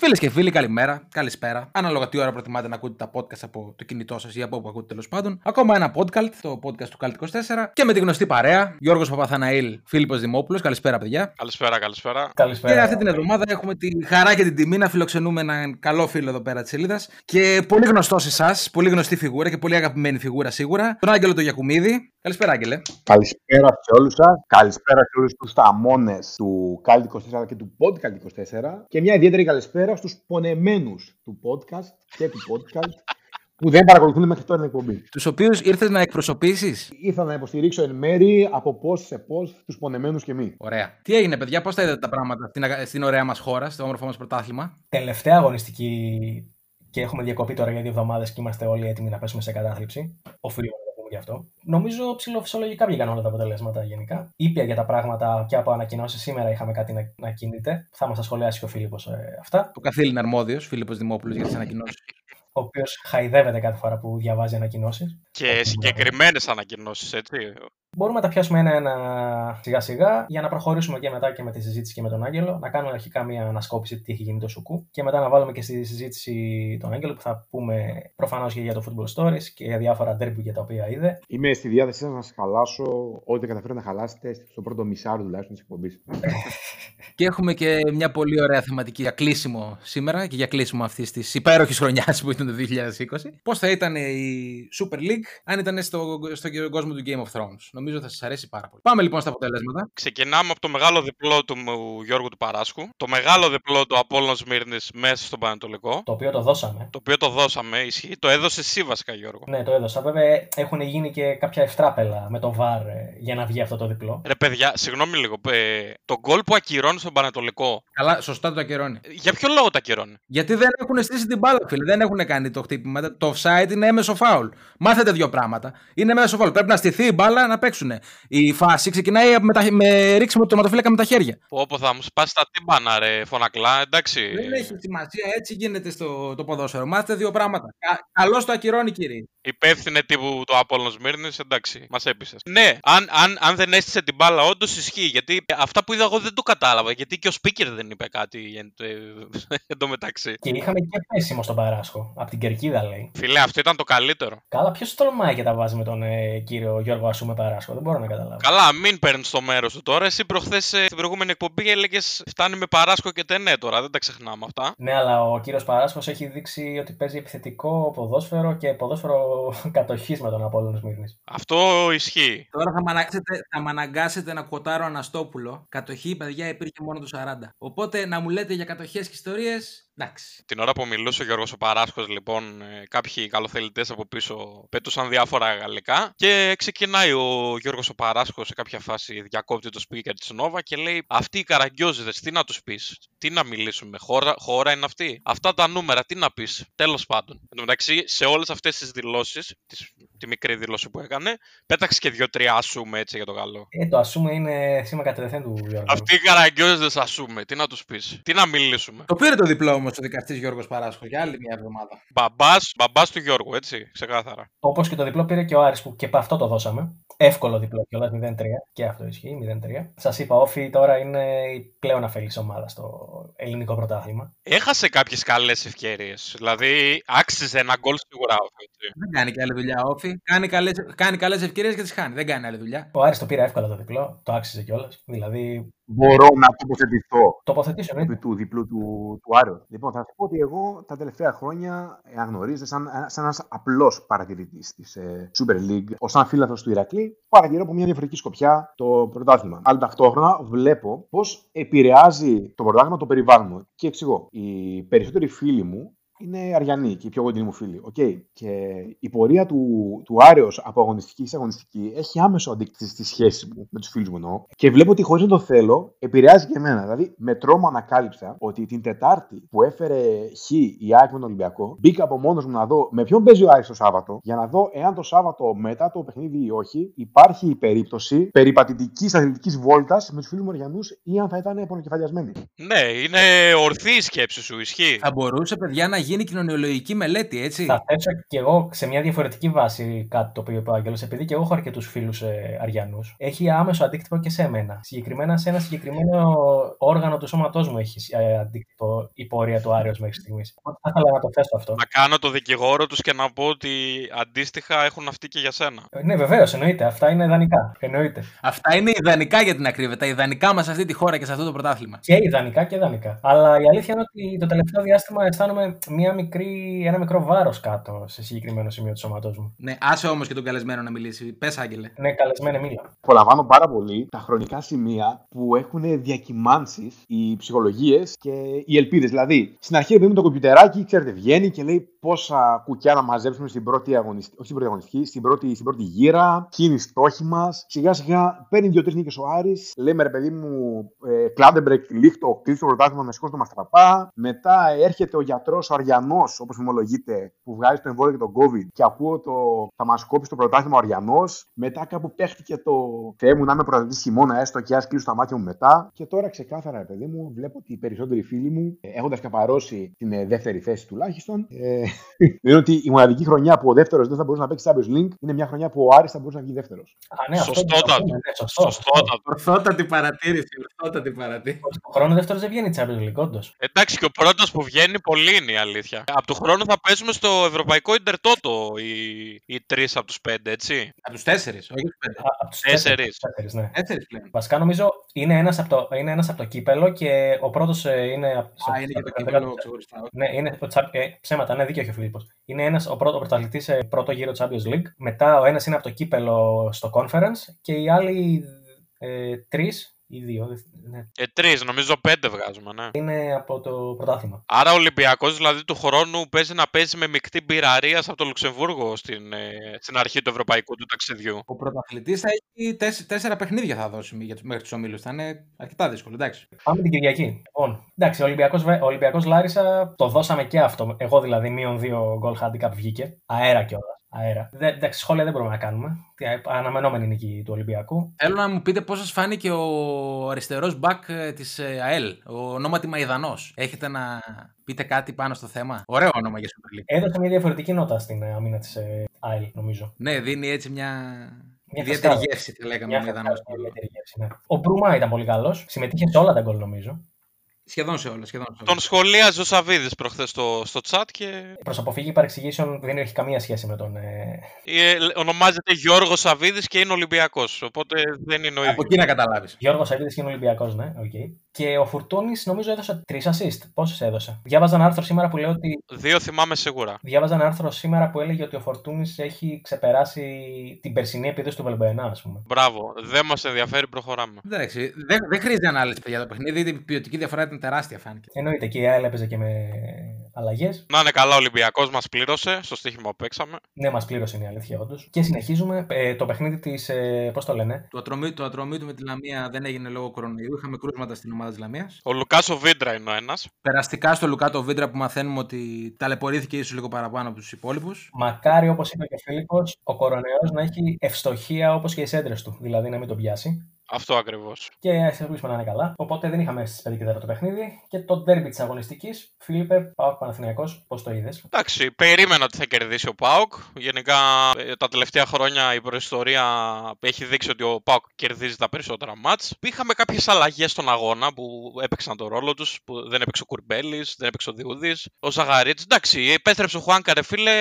Φίλες και φίλοι, καλημέρα, καλησπέρα. Ανάλογα τι ώρα προτιμάτε να ακούτε τα podcast από το κινητό σας ή από όπου ακούτε τέλος πάντων. Ακόμα ένα podcast, το podcast του Cult 24. Και με τη γνωστή παρέα, Γιώργος Παπαθαναήλ, Φίλιππος Δημόπουλος. Καλησπέρα, παιδιά. Καλησπέρα, καλησπέρα. Και αυτή την εβδομάδα έχουμε τη χαρά και την τιμή να φιλοξενούμε έναν καλό φίλο εδώ πέρα της σελίδας. Και πολύ γνωστός σε εσάς, πολύ γνωστή φιγούρα και πολύ αγαπημένη φιγούρα σίγουρα. Τον Άγγελο το Γιακουμίδη. Καλησπέρα, Άγγελε. Καλησπέρα σε όλους σας. Καλησπέρα σε όλους τους ταμώνες του Cult 24 και του Podcast 24. Και μια ιδιαίτερη καλησπέρα στους πονεμένους του podcast και του podcast που δεν παρακολουθούν μέχρι τώρα την εκπομπή. Τους οποίους ήρθες να εκπροσωπήσεις; Ήρθα να υποστηρίξω εν μέρη από πώς σε πώς τους πονεμένους και μη. Ωραία. Τι έγινε, παιδιά, πώς τα είδατε τα πράγματα στην, αγα- στην ωραία μας χώρα, στο όμορφο μας πρωτάθλημα; Τελευταία αγωνιστική και έχουμε διακοπή τώρα για δύο εβδομάδες και είμαστε όλοι έτοιμοι να πέσουμε σε κατάθλιψη. Οφείλουμε να το πούμε γι' αυτό. Νομίζω ψηλοφυσιολογικά βγήκαν όλα τα αποτελέσματα γενικά. Ήπια για τα πράγματα και από ανακοινώσεις. Σήμερα είχαμε κάτι να, να κινείται. Θα μας τα σχολιάσει και ο Φίλιππος ε, αυτά. Το καθήλυνα αρμόδιος, Φίλιππος Δημόπουλος για τις ανακοινώσεις. Ο οποίος χαϊδεύεται κάθε φορά που διαβάζει ανακοινώσεις. Και συγκεκριμένες ανακοινώσεις, έτσι. Μπορούμε να τα πιάσουμε ένα-ένα σιγά σιγά για να προχωρήσουμε και μετά και με τη συζήτηση και με τον Άγγελο. Να κάνουμε αρχικά μια ανασκόπηση τι έχει γίνει το Σουκού και μετά να βάλουμε και στη συζήτηση τον Άγγελο που θα πούμε προφανώς και για το Football Stories και για διάφορα ντέρμπι για τα οποία είδε. Είμαι στη διάθεσή σας να σας χαλάσω ό,τι δεν καταφέρετε να χαλάσετε στο πρώτο μισάρο τουλάχιστον της εκπομπής. Και έχουμε και μια πολύ ωραία θεματική για κλείσιμο σήμερα και για κλείσιμο αυτής της υπέροχης χρονιάς που ήταν το 2020. Πώς θα ήταν η Super League αν ήταν στο, στο κόσμο του Game of Thrones; Νομίζω θα σας αρέσει πάρα πολύ. Πάμε λοιπόν στα αποτελέσματα. Ξεκινάμε από το μεγάλο διπλό του μου Γιώργου του Παράσκου. Το μεγάλο διπλό του Απόλλων Σμύρνης μέσα στον Πανετολικό. Το οποίο το δώσαμε. Το οποίο το δώσαμε, ισχύει. Το έδωσε εσύ βασικά, Γιώργο. Ναι, το έδωσα. Βέβαια έχουν γίνει και κάποια ευτράπελα με το VAR ε, για να βγει αυτό το διπλό. Ρε παιδιά, συγγνώμη λίγο. Ε, το γκολ που ακυρώνει στον Πανετολικό. Καλά, σωστά το ακυρώνει. Για ποιο λόγο το ακυρώνει; Γιατί δεν έχουν στήσει την μπάλα, φίλε. Δεν έχουν κάνει το χτύπημα. Το offside είναι έμεσο φάουλ. Μάθετε δύο πράγματα. Είναι έμεσο φάουλ. Πρέπει να στηθεί η μπάλα να παίξουν. Η φάση ξεκινάει με, τα, με ρίξιμο του τερματοφύλακα με τα χέρια. Όπω θα μου σπάσεις τα τύμπανα, ρε φωνακλά, εντάξει. Δεν έχει σημασία, έτσι γίνεται στο το ποδόσφαιρο. Μάθετε δύο πράγματα. Καλώς το ακυρώνει, κύριε. Υπεύθυνε τύπου το Απόλλων Σμύρνη, εντάξει, μας έπεισες. Ναι, αν, αν, αν δεν έστησε την μπάλα, όντως ισχύει. Γιατί αυτά που είδα εγώ δεν το κατάλαβα. Γιατί και ο speaker δεν είπε κάτι εν τω μεταξύ. Και είχαμε και πέσιμο στον Παράσχο. Από την κερκίδα λέει. Φιλέ, αυτό ήταν το καλύτερο. Καλά, ποιος τολμάει και τα βάζει με τον ε, κύριο Γιώργο Ασούμε Παράσχο. Δεν μπορώ να καταλάβω. Καλά, μην παίρνεις το μέρος του τώρα. Εσύ προχθές στην προηγούμενη εκπομπή έλεγες φτάνει με Παράσχο και τενέ τώρα. Δεν τα ξεχνάμε αυτά. Ναι, αλλά ο κύριος Παράσχο έχει δείξει ότι παίζει επιθετικό ποδόσφαιρο και ποδόσφαιρο κατοχής με τον Απόλλων Σμύρνης. Αυτό ισχύει. Τώρα θα με αναγκάσετε, θα μ' αναγκάσετε να κοτάρω Αναστόπουλο. Κατοχή, παιδιά, υπήρχε μόνο το 40. Οπότε να μου λέτε για κατοχές και ιστορίες, εντάξει. Την ώρα που μιλούσε ο Γιώργος ο Παράσχο, λοιπόν, ε, κάποιοι καλοθελητές από πίσω πέτουσαν διάφορα γαλλικά. Και ξεκινάει ο Γιώργος ο Παράσχο σε κάποια φάση, διακόπτει το speaker της Νόβα και λέει: Αυτοί οι καραγκιόζιδε, τι να τους πεις, τι να μιλήσουμε, χώρα, χώρα είναι αυτή; Αυτά τα νούμερα, τι να πεις; Τέλος πάντων. Εν τω μεταξύ, σε όλες αυτές τις δηλώσεις, τη μικρή δήλωση που έκανε, πέταξε και δύο-τρία ασούμε έτσι για το καλό. Ε, το ασούμε είναι σήμα κατευθείαν του Γιώργου. Αυτοί οι καραγκιόζιδε ασούμε, τι να τους πεις, τι να μιλήσουμε. Το πήρε το διπλό όμως ο δικαστής Γιώργος Παράσχο για άλλη μια εβδομάδα. Μπαμπάς μπαμπάς του Γιώργου, έτσι, ξεκάθαρα. Όπως και το διπλό πήρε και ο Άρης που και από αυτό το δώσαμε. Εύκολο διπλό κιόλας 0-3. Και αυτό ισχύει, 0-3. Σας είπα, όφη τώρα είναι η πλέον αφελής ομάδα στο ελληνικό πρωτάθλημα. Έχασε κάποιες καλές ευκαιρίες. Δηλαδή, άξιζε ένα γκολ σίγουρα όφη. Έτσι. Δεν κάνει και άλλη δουλειά όφη. Κάνει καλές κάνει καλές ευκαιρίες και τις χάνει. Δεν κάνει άλλη δουλειά. Ο Άρης το πήρε εύκολα το διπλό. Το άξιζε κιόλας. Δηλαδή. Μπορώ να τοποθετηθώ. Τοποθετήσω, ναι. του διπλού του, του Άρου. Λοιπόν, θα σα πω ότι εγώ τα τελευταία χρόνια, εάν γνωρίζετε, σαν, σαν ένας απλός παρατηρητής της ε, Super League, ω σαν φίλαθρο του Ηρακλή, παρατηρώ από μια διαφορετική σκοπιά το πρωτάθλημα. Αλλά ταυτόχρονα βλέπω πώς επηρεάζει το πρωτάθλημα το περιβάλλον μου. Και εξηγώ. Οι περισσότεροι φίλοι μου είναι Αριανοί και οι πιο κοντινοί μου φίλοι. Okay. Και η πορεία του, του Άρεος από αγωνιστική σε αγωνιστική έχει άμεσο αντίκτυπο στη σχέση μου με τους φίλους μου εννοώ. Και βλέπω ότι χωρίς να το θέλω επηρεάζει και εμένα. Δηλαδή, με τρόμο ανακάλυψα ότι την Τετάρτη που έφερε Χ η ΑΕΚ με τον Ολυμπιακό, μπήκα από μόνος μου να δω με ποιον παίζει ο Άρης το Σάββατο, για να δω εάν το Σάββατο μετά το παιχνίδι ή όχι υπάρχει η περίπτωση περιπατητικής αθλητικής βόλτας με τους φίλους μου Αριανούς ή αν θα ήταν πονοκεφαλιασμένοι. Ναι, είναι ορθή η σκέψη σου, ισχύει. Θα μπορούσε, παιδιά, να γίνει κοινωνιολογική μελέτη, έτσι. Θα θέσω κι εγώ σε μια διαφορετική βάση κάτι το οποίο είπε ο Άγγελος, επειδή και εγώ έχω αρκετούς φίλους ε, Αριανούς. Έχει άμεσο αντίκτυπο και σε μένα. Συγκεκριμένα σε ένα συγκεκριμένο όργανο του σώματός μου έχει ε, αντίκτυπο η πορεία του Άριος μέχρι στιγμής. Θα ήθελα να το θέσω αυτό. Να κάνω το δικηγόρο τους και να πω ότι αντίστοιχα έχουν αυτοί και για σένα. Ε, ναι, βεβαίως, εννοείται. Αυτά είναι ιδανικά. Εννοείται. Αυτά είναι ιδανικά για την ακρίβεια. Τα ιδανικά μας σε αυτή τη χώρα και σε αυτό το πρωτάθλημα. Και ιδανικά και ιδανικά. Αλλά η αλήθεια είναι ότι το τελευταίο διάστημα αισθάνομαι μια μικρή, ένα μικρό βάρος κάτω σε συγκεκριμένο σημείο του σώματός μου. Ναι, άσε όμως και τον καλεσμένο να μιλήσει. Πες, Άγγελε. Ναι, καλεσμένο μίλα. Απολαμβάνω πάρα πολύ τα χρονικά σημεία που έχουν διακυμάνσεις οι ψυχολογίες και οι ελπίδες. Δηλαδή, στην αρχή επειδή το κομπιουτεράκι, ξέρετε, βγαίνει και λέει πόσα κουκιά να μαζέψουμε στην πρώτη αγωνιστική, όχι στην πρώτη αγωνιστική, στην πρώτη, στην πρώτη γύρα, ποιοι είναι οι στόχοι μας. Σιγά σιγά παίρνει δύο-τρεις νίκες ο Άρης. Λέμε ρε παιδί μου, ε, Κλάντεμπρεκ, λίχτο, κλείσει το πρωτάθλημα με σηκώσει το μαστραπά. Μετά έρχεται ο γιατρός, ο Αριανός, όπως φημολογείται, που βγάζει το εμβόλιο και τον COVID και ακούω το θα μας κόψει το πρωτάθλημα ο Αριανός. Μετά κάπου παίχτηκε το Θεέ μου να είμαι πρωταθλητή χειμώνα, έστω και ας κλείσω τα μάτια μου μετά. Και τώρα ξεκάθαρα, ρε παιδί μου, βλέπω ότι οι περισσότεροι φίλοι μου, έχοντας καπαρώσει την ε, δεύτερη θέση τουλάχιστον, ε, είναι ότι η μοναδική χρονιά που ο δεύτερος δεν θα μπορούσε να παίξει Champions League είναι μια χρονιά που ο Άρης θα μπορούσε να βγει δεύτερος. Ναι, Σωστότατο. Σωστότατο. Ορθότατη παρατήρηση. Ορθότατη παρατήρηση. Ο χρόνος δεύτερος δεν βγαίνει Champions League, όντως. Εντάξει, και ο πρώτος που βγαίνει πολύ είναι η αλήθεια. Από του χρόνου θα παίζουμε στο Ευρωπαϊκό Ιντερτότο οι, οι τρεις από τους πέντε, έτσι. Από τους τέσσερις, όχι τους πέντε. Από τους Τέσσερις. τέσσερις, ναι. Τέσσερις πλέον. Βασικά νομίζω είναι ένας από, το, είναι ένας από το κύπελο και ο πρώτος είναι. από- στο- Α, είναι και το στο- κύπελο ξεχωριστά. Ναι, είναι ο Τσα- ε, ψέματα, ναι, δίκιο έχει ο Φιλίππος. Είναι ένας, ο πρώτος πρωταθλητής σε πρώτο γύρο Champions League. Μετά ο ένας είναι από το κύπελο στο Conference και οι άλλοι ε, τρεις ή δύο δεν- ναι, Ε, τρεις, νομίζω πέντε βγάζουμε, ναι. είναι από το πρωτάθλημα. Άρα ο Ολυμπιακός δηλαδή του χρόνου παίζει να παίζει με μεικτή μπειραρία από το Λουξεμβούργο στην, ε, στην αρχή του ευρωπαϊκού του ταξιδιού. Ο πρωταθλητής θα έχει τέσ- τέσσερα παιχνίδια θα δώσει για τους- μέχρι τους ομίλους. Θα είναι αρκετά δύσκολο, εντάξει. Πάμε την Κυριακή. Λοιπόν, εντάξει, ο Ολυμπιακός, Βε- ο Ολυμπιακός Λάρισα το δώσαμε και αυτό. Εγώ δηλαδή, μείον δύο goal handicap βγήκε. Αέρα κιόλας. Αέρα. Δεν, εντάξει, σχόλια δεν μπορούμε να κάνουμε. Τι, Αναμενόμενη νίκη του Ολυμπιακού. Θέλω να μου πείτε πώς σας φάνηκε ο αριστερός μπακ της ΑΕΛ, ο ονόματι Μαϊδανός. Έχετε να πείτε κάτι πάνω στο θέμα; Ωραίο όνομα για Super League. Έδωσε μια διαφορετική νότα στην ε, άμυνα της ΑΕΛ, νομίζω. Ναι, δίνει έτσι μια, Μια ιδιαίτερη φρεσκάδα. γεύση, θα λέγαμε, Μια ο Μαϊδανός. φρεσκάδα, μια ιδιαίτερη γεύση, ναι. Ο Μπρούμα ήταν πολύ καλός. Συμμετείχε σε όλα τα γκολ, νομίζω. Σχεδόν σε όλα. Σχεδόν σε όλα. Τον σχολίαζε ο Σαββίδης προχθές στο, στο chat και Προ αποφύγη παρεξηγήσεων δεν έχει καμία σχέση με τον. Ε... ε, ονομάζεται Γιώργος Σαββίδης και είναι Ολυμπιακός. Οπότε δεν είναι ο Από ίδιος. εκεί να καταλάβεις. Γιώργος Σαββίδης και είναι Ολυμπιακός, ναι. Okay. Και ο Φουρτούνη νομίζω έδωσε τρεις assist. Πόσες έδωσε; Διάβαζα ένα άρθρο σήμερα που λέει ότι. Δύο θυμάμαι σίγουρα. Διάβαζα ένα άρθρο σήμερα που έλεγε ότι ο Φορτούνη έχει ξεπεράσει την περσινή επίδοση του Βελμπεενά, ας πούμε. Μπράβο. Δεν μας ενδιαφέρει, προχωράμε. Εντάξει, δεν, δεν χρειάζεται ανάλυση παιδιά το παιχνίδι. Η ποιοτική διαφορά ήταν τεράστια, φάνηκε. Εννοείται και η ΑΕΛ έπαιζε και με αλλαγές. Να είναι καλά ο Ολυμπιακός, μας πλήρωσε στο στοίχημα που παίξαμε. Ναι, μας πλήρωσε είναι η αλήθεια, όντως. Και συνεχίζουμε. Ε, το παιχνίδι της. Ε, Πώς το λένε; Το ατρωμί, το ατρωμί του με τη Λαμία δεν έγινε λόγω κορονοϊού. Είχαμε κρούσματα στην ομάδα της Λαμίας. Ο Λουκάσο Βίντρα είναι ο ένας. Περαστικά στο Λουκάτο Βίντρα που μαθαίνουμε ότι ταλαιπωρήθηκε ίσως λίγο παραπάνω από τους υπόλοιπους. Μακάρι, όπως είπε και ο Φίλιππος, ο κορονοϊός να έχει ευστοχία όπως και οι σέντρες του. Δηλαδή να μην τον πιάσει. Αυτό ακριβώς. Και α ελπίσουμε να είναι καλά. Οπότε δεν είχαμε στις 5 και 4 το παιχνίδι. Και το ντέρμπι της αγωνιστικής. Φίλιππε, πάω Παναθηναϊκός, πώς το είδες; Εντάξει, περίμενα ότι θα κερδίσει ο Πάουκ. Γενικά ε, τα τελευταία χρόνια η προϊστορία έχει δείξει ότι ο Πάουκ κερδίζει τα περισσότερα μάτς. Είχαμε κάποιες αλλαγές στον αγώνα που έπαιξαν τον ρόλο τους. Που δεν έπαιξε ο Κουρμπέλης, δεν έπαιξε ο Διούδης. Ο Ζαγαρίτ. Εντάξει, επέστρεψε ο Χουάνκα, ρε φίλε.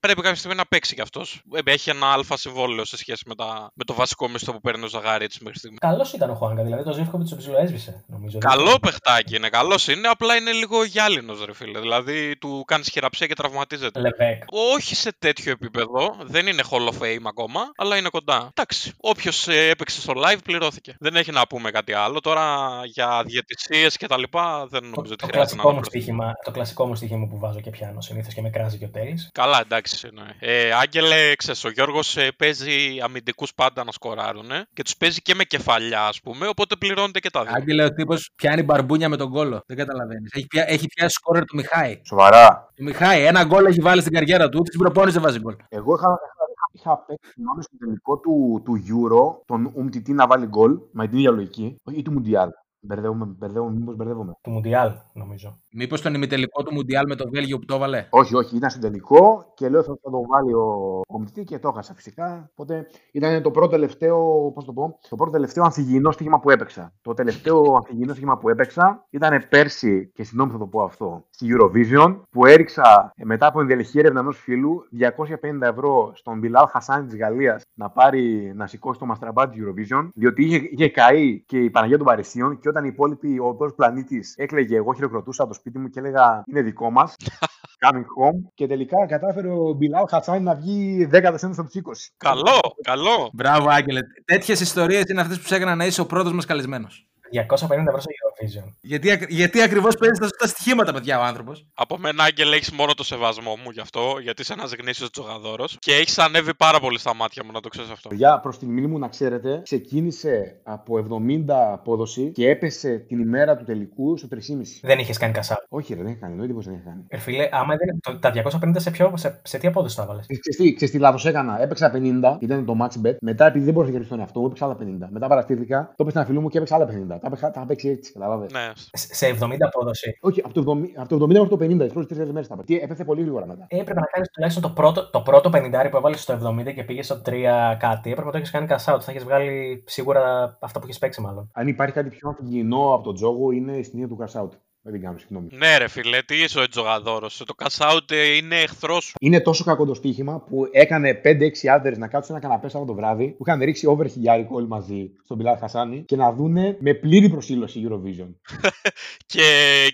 Πρέπει κάποια στιγμή να παίξει κι αυτός. Έχει ένα αλφα συμβόλαιο σε σχέση με, τα, με το βασικό μισθό που παίρνει ο Ζαγαρίτ μέχρι στιγμή. στιγμή. Καλός ήταν ο Χουάνκα, δηλαδή το Ζήφκοβιτ τον ψιλοέσβησε, νομίζω. Καλό παιχτάκι είναι, καλός είναι, απλά είναι λίγο γυάλινος ρε φίλε. Δηλαδή του κάνεις χειραψία και τραυματίζεται. Λεβέκ. Όχι σε τέτοιο επίπεδο, δεν είναι Hall of Fame ακόμα, αλλά είναι κοντά. Εντάξει, όποιος έπαιξε στο live πληρώθηκε. Δεν έχει να πούμε κάτι άλλο. Τώρα για διαιτησίες και τα λοιπά δεν νομίζω Το, ότι το, χρειάζεται να κλασικό μου αναφερθούμε. στοίχημα, το κλασικό μου στοίχημα που βάζω και πιάνω συνήθως και με κράζει και ο Τέλης. Καλά, εντάξει. Ναι. Ε, Άγγελε, ξέρεις, ο Γιώργος παίζει αμυντικούς πάντα να σκοράρουν ε, και τους παίζει και με κεφαλιά, ας πούμε, οπότε πληρώνεται και τα δύο. Άγγελε, ο τύπος πιάνει μπαρμπούνια με τον κόλο. Δεν καταλαβαίνεις. Έχει, πια, έχει πιάσει σκόρερ του Μιχάη. Σοβαρά. Του Μιχάη, ένα γκολ έχει βάλει στην καριέρα του. Ούτε στην προπόνησης δεν βάζει γκολ. Εγώ είχα, είχα, είχα παίξει θυμάμαι στο τελικό του, του Euro τον Umtiti να βάλει γκολ με την ίδια λογική. Όχι, ή του Mundial. Μπερδεύομαι, μπερδεύομαι, μήπως μπερδεύομαι. Του Μουντιάλ, νομίζω. Μήπως τον ημιτελικό του Μουντιάλ με το Βέλγιο που το έβαλε; Όχι, όχι, ήταν στο τελικό και λέω θα, θα το βάλει ο Umtiti και το έχασα φυσικά. Οπότε ήταν το πρώτο τελευταίο, πώς το πω, το πρώτο τελευταίο ανθυγιεινό στοίχημα που έπαιξα. Το τελευταίο ανθυγιεινό στοίχημα που έπαιξα ήταν πέρσι, και συγγνώμη θα το πω αυτό, στη Eurovision, που έριξα ε, μετά από ενδελεχή έρευνα ενός φίλου 250 ευρώ στον Μπιλάλ Χασάν της Γαλλίας να πάρει να σηκώσει το μαστραμπά της Eurovision, διότι είχε, είχε καεί και η Παναγία των Παρισίων και όταν η υπόλοιπη ο οδό πλανήτης έκλαιγε, εγώ χειροκροτούσα από το σπίτι μου και έλεγα Είναι δικό μας. Coming home. Και τελικά κατάφερε ο Μπιλάλ Χασάν να βγει 10 από τους 20. Καλό, καλό. Μπράβο, Άγγελε. Τέτοιες ιστορίες είναι αυτές που σε έκαναν να είσαι ο πρώτος μας καλεσμένος. 250 ευρώ στο Eurovision. Γιατί, ακ- γιατί ακριβώς παίζεις τα σωστά στοιχήματα, παιδιά, ο άνθρωπος. Από μένα, Άγγελ, έχεις μόνο το σεβασμό μου γι' αυτό, γιατί είσαι ένας γνήσιος τζογαδόρος και έχεις ανέβει πάρα πολύ στα μάτια μου, να το ξέρεις αυτό. Για προς την μνήμη μου να ξέρετε, ξεκίνησε από 70 απόδοση και έπεσε την ημέρα του τελικού στο 3,5. Δεν είχες κάνει κασά. Όχι, ρε, δεν έχει κάνει. Εννοείται πως δεν έχει κάνει. Ε, φίλε, άμα δεν, το, τα 250 σε, ποιο, σε, σε τι απόδοση τα βάλε. Ξέρεις τι, ξέρεις τι λάθος έκανα. Έπαιξα 50, ήταν το match bet. Μετά, επειδή δεν μπορούσα να κερδίσω τον εαυτό μου, έπαιξα άλλα 50. Μετά παραστήθηκα, το έπαιξε ένα φίλο μου και έπαιξα άλλα 50. Τα έπαιξα- τα είχα παίξει έτσι, καταλάβες. Ναι. Σε σε 70 απόδοση. Όχι, από το 70, από το 70 μέχρι το 50, τις πρώτες τρεις μέρες τα έπαιξα. Έπεθε πολύ γρήγορα μετά. Έπρεπε να κάνεις τουλάχιστον το πρώτο, το πρώτο 50 που έβαλες στο 70 και πήγες στο 3 κάτι. Έπρεπε να το έχεις κάνει cash out. Θα έχεις βγάλει σίγουρα αυτά που έχεις παίξει, μάλλον. Αν υπάρχει κάτι πιο αμφιγεινό από τον τζόγο, είναι η στιγμή του cash out. Δεν την κάνω, συγγνώμη. Ναι, ρε φίλε, τι είσαι ο τζογαδόρο. Το cash out ε, είναι εχθρό σου. Είναι τόσο κακό το στοίχημα που έκανε 5-6 άντρες να κάτσουν ένα καναπέ Σάββατο το βράδυ που είχαν ρίξει over χιλιάρικο όλοι μαζί στον Πιλάρ Χασάνη και να δούνε με πλήρη προσήλωση Eurovision. Και,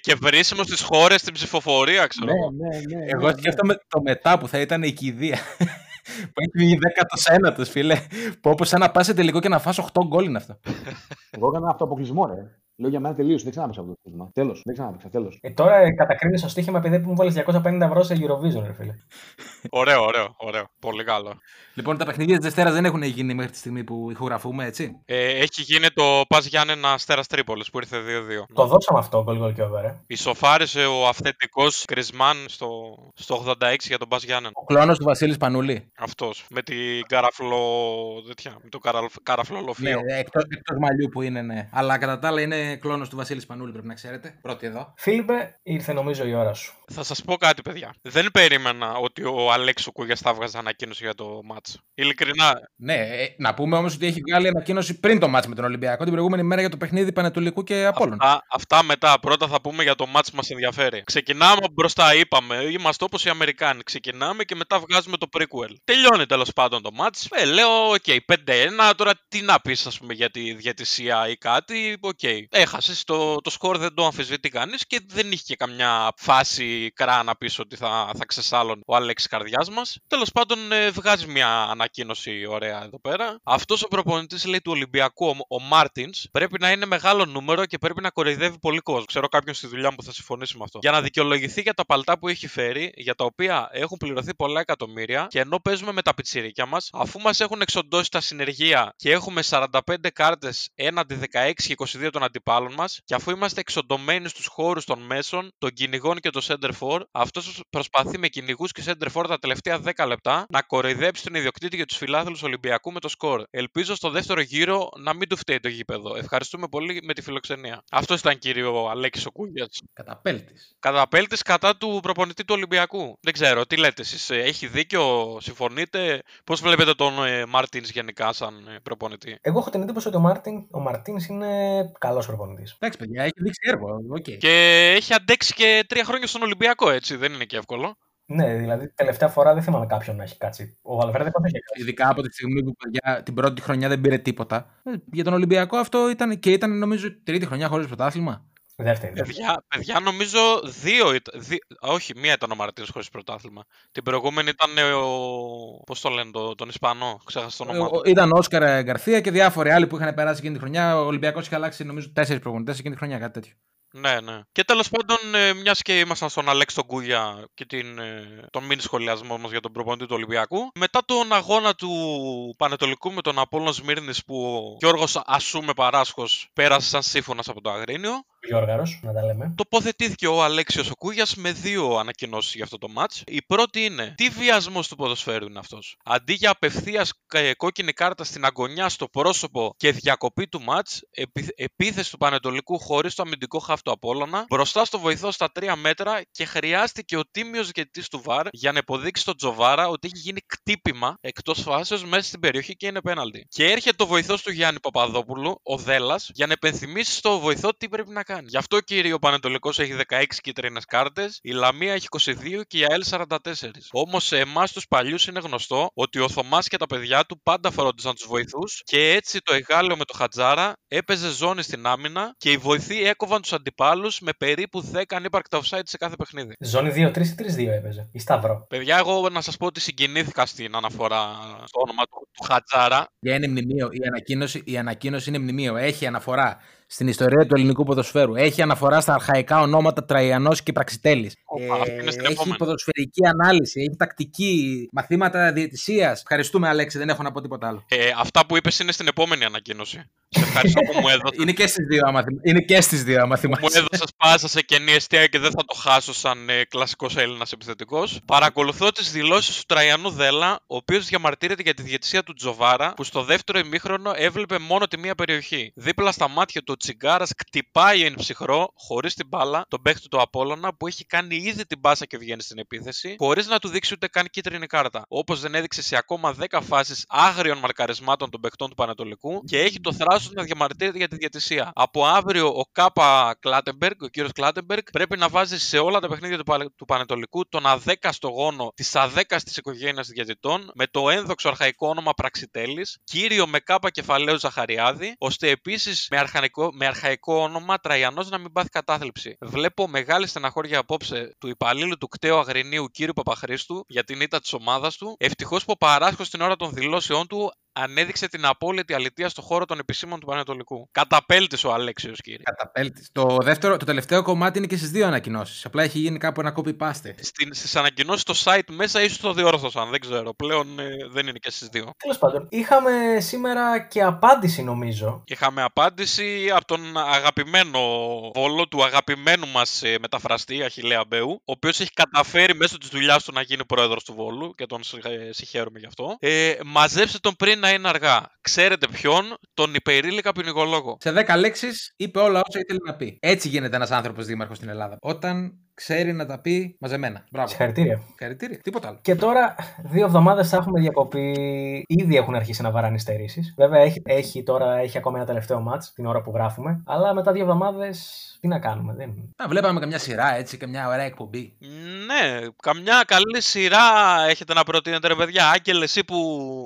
και βρίσιμο στις χώρες στην ψηφοφορία, ξέρω εγώ. ναι, ναι, ναι. Εγώ ναι. σκέφτομαι το μετά που θα ήταν η κηδεία. που έχει βγει 19ο, φίλε. Που όπω σαν να πας σε τελικό και να φας 8 γκολ είναι αυτό. Εγώ έκανα αυτοαποκλεισμό, ρε. Λέω για μένα τελείωσε. Δεν ξανάπαιξα αυτό το στοίχημα. Τέλος. Δεν ξανάπαιξα. Τέλος. Ε, τώρα ε, κατακρίνεις το στοίχημα επειδή μου βάλει 250 ευρώ σε Eurovision, ρε φίλε. Ωραίο, ωραίο, ωραίο. Πολύ καλό. Λοιπόν, τα παιχνίδια της Δευτέρα δεν έχουν γίνει μέχρι τη στιγμή που ηχογραφούμε, έτσι; Ε, έχει γίνει το Πας Γιάννενα Αστέρας Τρίπολης που ήρθε 2-2. Το δώσαμε αυτό, γκολ γκολ και over. Ε. Ισοφάρισε ο αυθεντικός Κρισμάν στο, στο 86 για τον Πας Γιάννενα. Ο κλόνος του Βασίλης Πανούλη. Αυτός. Με την καραφλο. τέτοια, με το καρα- Ναι, καραφλολοφείο. εκτός μαλλιού που είναι, ναι. Αλλά κατά τα άλλα είναι κλόνος του Βασίλη Πανούλη, πρέπει να ξέρετε. Πρώτη εδώ. Φίλιππε, ήρθε νομίζω η ώρα σου. Θα σας πω κάτι, παιδιά. Δεν περίμενα ότι ο Αλέξο Κούγια θα έβγαζε ανακοίνωση για το ματς. Ειλικρινά. Ναι, ε, να πούμε όμως ότι έχει βγάλει ανακοίνωση πριν το ματς με τον Ολυμπιακό την προηγούμενη μέρα για το παιχνίδι Πανετολικού και Απόλλων. Αυτά, αυτά μετά. Πρώτα θα πούμε για το ματς που μας ενδιαφέρει. Ξεκινάμε από μπροστά, είπαμε. Είμαστε όπως οι Αμερικάνοι. Ξεκινάμε και μετά βγάζουμε το prequel. Τελειώνει τέλος πάντων το ματς. Ε, λέω, οκ, 5-1. Τώρα τι να πεις, ας πούμε, για τη διατησία ή κάτι. Οκ. Έχασες το, το σκορ, δεν το αμφισβητεί κανείς και δεν είχε και καμιά φάση κρά να πεις ότι θα, θα ξεσάλωνε ο Αλέξης Καρδιάς μας. Τέλος πάντων, ε, βγάζει μια ανακοίνωση ωραία εδώ πέρα. Αυτός ο προπονητής λέει του Ολυμπιακού, ο, ο Μάρτινς, πρέπει να είναι μεγάλο νούμερο και πρέπει να κοροϊδεύει πολύ κόσμο. Ξέρω κάποιον στη δουλειά μου που θα συμφωνήσει με αυτό. Για να δικαιολογηθεί για τα παλτά που έχει φέρει, για τα οποία έχουν πληρωθεί πολλά εκατομμύρια και ενώ παίζουμε με τα πιτσιρίκια μας, αφού μας έχουν εξοντώσει τα συνεργεία και έχουμε 45 κάρτες έναντι 16 και 22 των αντιπάλων μας, και αφού είμαστε εξοντωμένοι στους χώρους των μέσων, των κυνηγών και το center for, αυτός προσπαθεί με κυνηγούς και center for τα τελευταία 10 λεπτά να κοροϊδέψει τον ιδιοκτήτη και τους φιλάθλους Ολυμπιακού με το σκορ. Ελπίζω στο δεύτερο γύρο να μην του φταίει το γήπεδο. Ευχαριστούμε πολύ με τη φιλοξενία. Αυτός ήταν κύριο Αλέξης Οκούγια. Καταπέλτης. Καταπέλτης κατά του προπονητή του Ολυμπιακού. Δεν ξέρω, τι λέτε εσείς. Έχει δίκιο, συμφωνείτε; Πώς βλέπετε τον ε, Μάρτινς γενικά σαν ε, προπονητή; Εγώ έχω την εντύπωση ότι ο Μάρτιν ο Μαρτίνς είναι καλός προπονητής. Εντάξει, παιδιά, έχει δείξει έργο. Okay. Και έχει αντέξει και τρία χρόνια στον Ολυμπιακό, έτσι. Δεν είναι και εύκολο. Ναι, δηλαδή τελευταία φορά δεν θυμάμαι κάποιον να έχει κάτσει. Ο Βαλβέρδε πότε είχε κάτσει; Ειδικά από τη στιγμή που παιδιά, την πρώτη χρονιά δεν πήρε τίποτα. Ε, Για τον Ολυμπιακό αυτό ήταν και ήταν νομίζω τρίτη χρονιά χωρίς πρωτάθλημα. Δεύτερη. δεύτερη. Παιδιά, παιδιά, νομίζω δύο ήταν. δι- Όχι, μία ήταν ο Μαρτίνο χωρίς πρωτάθλημα. Την προηγούμενη ήταν ε, ο. Πώς το λένε, το, τον Ισπανό. Ξέχασα το Ε, όνομά του. ο- Ήταν ο Όσκαρ Γκαρθία και διάφοροι άλλοι που είχαν περάσει εκείνη τη χρονιά. Ο Ολυμπιακός είχε αλλάξει νομίζω τέσσερις προπονητές εκείνη τη χρονιά, κάτι τέτοιο. Ναι, ναι. Και τέλος πάντων, ε, μιας και ήμασταν στον Αλέξη τον Κούλια και την, ε, τον μήνυ σχολιασμό μας για τον προπονητή του Ολυμπιακού, μετά τον αγώνα του Πανετολικού με τον Απόλλων Σμύρνης που ο Γιώργος Ασούμε Παράσχος πέρασε σαν σύμφωνας από το Αγρίνιο, Γιώργαρος, να τα λέμε. τοποθετήθηκε ο Αλέξιος ο Κούγιας με δύο ανακοινώσεις για αυτό το μάτς. Η πρώτη είναι, τι βιασμός του ποδοσφαίρου είναι αυτός; Αντί για απευθείας ε, κόκκινη κάρτα στην αγωνιά στο πρόσωπο και διακοπή του μάτς, επι- επίθεση του Πανετολικού χωρίς το αμυντικό χαφ του Απόλλωνα, μπροστά στο βοηθό στα τρία μέτρα και χρειάστηκε ο τίμιος διαιτητής του ΒΑΡ για να υποδείξει στον Τζοβάρα ότι έχει γίνει κτύπημα εκτός φάσεως μέσα στην περιοχή και είναι πέναλτι. Και έρχεται ο βοηθός του Γιάννη Παπαδόπουλου, ο Δέλλας, για να υπενθυμίσει στο βοηθό τι πρέπει να κάνει. Γι' αυτό κύριε ο Πανετολικός έχει 16 κίτρινες κάρτες, η Λαμία έχει 22 και η ΑΕΛ 44. Όμως σε εμάς τους παλιούς είναι γνωστό ότι ο Θωμάς και τα παιδιά του πάντα φρόντιζαν τους βοηθούς και έτσι το Εγάλεο με το Χατζάρα έπαιζε ζώνη στην άμυνα και οι βοηθοί έκοβαν τους αντιπάλους με περίπου 10 ανύπαρκτα offside σε κάθε παιχνίδι. Ζώνη 2-3 ή 3-2 έπαιζε. Ή Σταυρό. Παιδιά, εγώ να σας πω ότι συγκινήθηκα στην αναφορά στο όνομα του, του Χατζάρα. Για είναι μνημείο. Η ανακοίνωση, η ανακοίνωση είναι μνημείο. Έχει αναφορά στην ιστορία του ελληνικού ποδοσφαίρου. Έχει αναφορά στα αρχαϊκά ονόματα Τραϊανός και Πραξιτέλης. Όπα, αυτή είναι στην έχει επόμενη. ποδοσφαιρική ανάλυση. Έχει τακτική μαθήματα διαιτησίας. Ευχαριστούμε, Αλέξη. Δεν έχω να πω τίποτα άλλο. Ε, αυτά που είπες είναι στην επόμενη ανακοίνωση. Σε ευχαριστώ που μου έδωσες. Είναι και στις δύο, άμα θυμ- είναι και στις δύο, άμα μου θυμάσαι. έδωσες πάσα σε κενή αιστεία και δεν θα το χάσω σαν ε, κλασικός Έλληνας επιθετικός. Παρακολουθώ τις δηλώσεις του Τραϊανού Δέλα, ο οποίος διαμαρτύρεται για τη διαιτησία του Τζοβάρα, που στο δεύτερο ημίχρονο έβλεπε μόνο τη μία περιοχή. Δίπλα στα μάτια του ο Τσιγκάρας κτυπάει εν ψυχρό, χωρίς την μπάλα, τον παίχτη του Απόλωνα που έχει κάνει ήδη την πάσα και βγαίνει στην επίθεση, χωρίς να του δείξει ούτε καν κίτρινη κάρτα. Όπως δεν έδειξε σε ακόμα 10 φάσεις άγριων μαρκαρισμάτων των παιχτών του Πανετολικού και έχει το θράσος να διαμαρτύρεται για τη διαιτησία. Από αύριο ο Κάπα Κλάτεμπεργκ, ο κύριος Κλάτεμπεργκ, πρέπει να βάζει σε όλα τα παιχνίδια του, Πα- του Πανετολικού τον αδέκαστο γόνο της αδέκαστης οικογένειας διαιτητών με το ένδοξο αρχαϊκό όνομα Πραξιτέλης, κύριο με κάπα κεφαλαίου Ζαχαριάδη, ώστε επίσης με, αρχαϊκό, με αρχαϊκό όνομα Τραϊανός να μην πάθει κατάθλιψη. Βλέπω μεγάλη στεναχώρια απόψε του υπαλλήλου του κταίου Αγρινίου κύριου Παπαχρήστου για την ήττα της ομάδας του. Ευτυχώς που ο Παράσχο στην ώρα των δηλώσεών του ανέδειξε την απόλυτη αλητία στο χώρο των επισήμων του Πανετολικού. Καταπέλτης ο Αλέξιος, κύριε. Καταπέλτης. Το, δεύτερο, το τελευταίο κομμάτι είναι και στις δύο ανακοινώσεις. Απλά έχει γίνει κάπου ένα copy-paste. Στις ανακοινώσεις στο site μέσα ίσως το διόρθωσαν. Δεν ξέρω. Πλέον ε, δεν είναι και στις δύο. Τέλος πάντων, είχαμε σήμερα και απάντηση νομίζω. Είχαμε απάντηση από τον αγαπημένο βόλο του αγαπημένου μας μεταφραστή Αχηλέα Μπέου, ο οποίος έχει καταφέρει μέσω της δουλειάς του να γίνει πρόεδρος του Βόλου και τον συγχα- ε, συγχαίρουμε γι' αυτό. Ε, μαζέψτε τον πριν να είναι αργά. Ξέρετε ποιον, τον υπερήλικα ποινικολόγο. Σε 10 λέξεις είπε όλα όσα ήθελε να πει. Έτσι γίνεται ένας άνθρωπος δήμαρχος στην Ελλάδα. Όταν ξέρει να τα πει μαζεμένα. Μπράβο. Συγχαρητήρια. Συγχαρητήρια. Τίποτα άλλο. Και τώρα, δύο εβδομάδες θα έχουμε διακοπή. Ήδη έχουν αρχίσει να βαράνε στερήσεις. Βέβαια, έχει, έχει, τώρα έχει ακόμα ένα τελευταίο μάτς την ώρα που γράφουμε. Αλλά μετά δύο εβδομάδες, τι να κάνουμε. Δεν... Να βλέπαμε καμιά σειρά έτσι και μια ωραία εκπομπή. Ναι, καμιά καλή σειρά έχετε να προτείνετε, ρε παιδιά. Άγγελ, εσύ που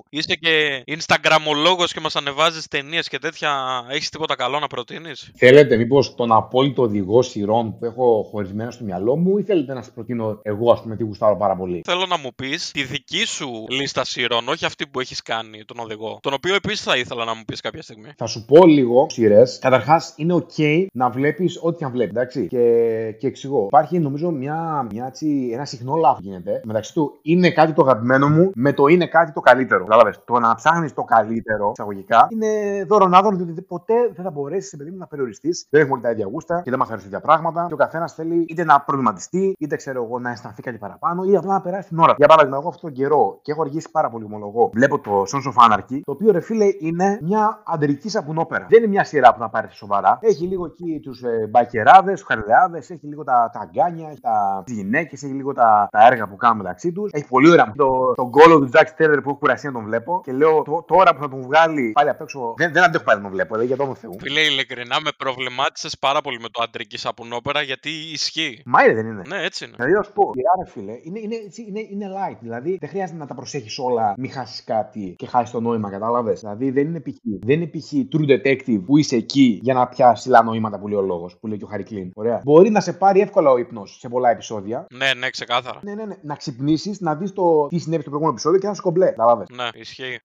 είσαι και Instagramολόγο και μας ανεβάζεις ταινίες και τέτοια, έχεις τίποτα καλό να προτείνεις; Θέλετε μήπως τον απόλυτο οδηγό σειρών που έχω χωρισμένο στο μυαλό μου ή θέλετε να σας προτείνω εγώ, ας πούμε, τι γουστάρω πάρα πολύ; Θέλω να μου πεις τη δική σου λίστα σειρών, όχι αυτή που έχεις κάνει τον οδηγό. Τον οποίο επίσης θα ήθελα να μου πεις κάποια στιγμή. Θα σου πω λίγο σειρές. Καταρχάς, είναι OK να βλέπεις ό,τι αν βλέπεις, εντάξει. Και, και εξηγώ. Υπάρχει νομίζω μια, μια έτσι, ένα συχνό λάθος γίνεται μεταξύ του είναι κάτι το αγαπημένο μου με το είναι κάτι το καλύτερο. Κατάλαβες. Το να ψάχνεις το καλύτερο, εισαγωγικά, είναι δώρο άδωρο, διότι ποτέ δεν θα μπορέσεις, παιδί μου, να περιοριστείς. Δεν έχουμε όλοι τα ίδια γούστα και δεν μας αρέσουν τα πράγματα. Και ο καθένας θέλει είτε να προβληματιστεί, είτε ξέρω εγώ να αισθανθεί κάτι παραπάνω, ή απλά να περάσει την ώρα. Για παράδειγμα, εγώ αυτόν τον καιρό και έχω αργήσει πάρα πολύ ομολογώ. Βλέπω το Sons of Anarchy, το οποίο ρε φίλε είναι μια αντρική σαπουνόπερα. Δεν είναι μια σειρά που να πάρει σοβαρά. Έχει λίγο εκεί τους ε, μπακεράδες, τους χαρδεάδε, έχει λίγο τα, τα γκάνια, έχει τα γυναίκες, έχει λίγο τα, τα έργα που κάνουν μεταξύ τους. Έχει πολύ ωραία. Το, τον κόλλο του Jack Taylor που έχω κουραστεί να τον βλέπω και λέω «Το- τώρα που θα τον βγάλει πάλι απ' έξω. Δεν, δεν αντέχω πάλι να τον βλέπω, δηλαδή για το μου Θεού. Φίλε, ειλικρινά με προβλημάτισες πάρα πολύ με το αντρική σαπουνόπερα γιατί ισχύει. Μ' Μάιρε δεν είναι. Ναι, έτσι είναι. Δηλαδή, να σου πω, η ρε φίλε, είναι, είναι, έτσι, είναι, είναι light. Δηλαδή, δεν χρειάζεται να τα προσέχεις όλα, μην χάσεις κάτι και χάσεις το νόημα, κατάλαβες; Δηλαδή, δεν είναι π.χ. Δεν είναι π.χ. true detective που είσαι εκεί για να πιάσεις ψηλά νοήματα που λέει ο λόγος, που λέει και ο Χαρικλίν. Ωραία. Μπορεί να σε πάρει εύκολα ο ύπνος σε πολλά επεισόδια. Ναι, ναι, ξεκάθαρα. Ναι, ναι, ναι. Να ξυπνήσεις, να δεις το τι συνέβη στο προηγούμενο επεισόδιο και να σου κομπλέ. Κατάλαβες; Ναι, ισχύει.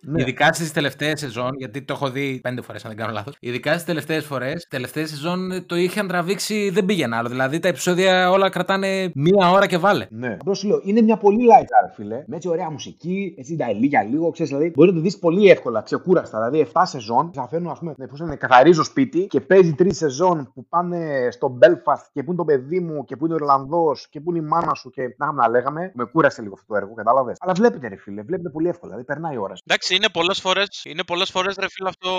Ναι. Ειδικά στις τελευταίες σεζόν, γιατί το έχω δει πέντε φορές, αν δεν κάνω λάθος. Ειδικά στις τελευταίες φορές, τελευταίες σεζόν το είχαν τραβήξει, δεν πήγαινε άλλο. Δηλαδή τα επεισόδια όλα κρατάνε μία ώρα και βάλε. Ναι. Απλώς σου λέω, είναι μια πολύ light, άρα, φίλε. Με έτσι ωραία μουσική, έτσι τα για λίγο, ξέρεις, δηλαδή μπορεί να το δεις πολύ εύκολα, ξεκούραστα. Δηλαδή 7 σεζόν, θα φέρνουν, ας πούμε, πώς είναι, καθαρίζω σπίτι και παίζει 3 σεζόν που πάνε στο Belfast και που είναι το παιδί μου και που είναι ο Ιρλανδός και που είναι η μάνα σου και να να λέγαμε. Με κούρασε λίγο αυτό το έργο, κατάλαβες. Αλλά βλέπετε, ρε φίλε, βλέπετε πολύ εύκολα. Δηλαδή περνάει η ώρα. Εντάξει, είναι πολλές φορές είναι πολλές φορές, ρε φίλε, αυτό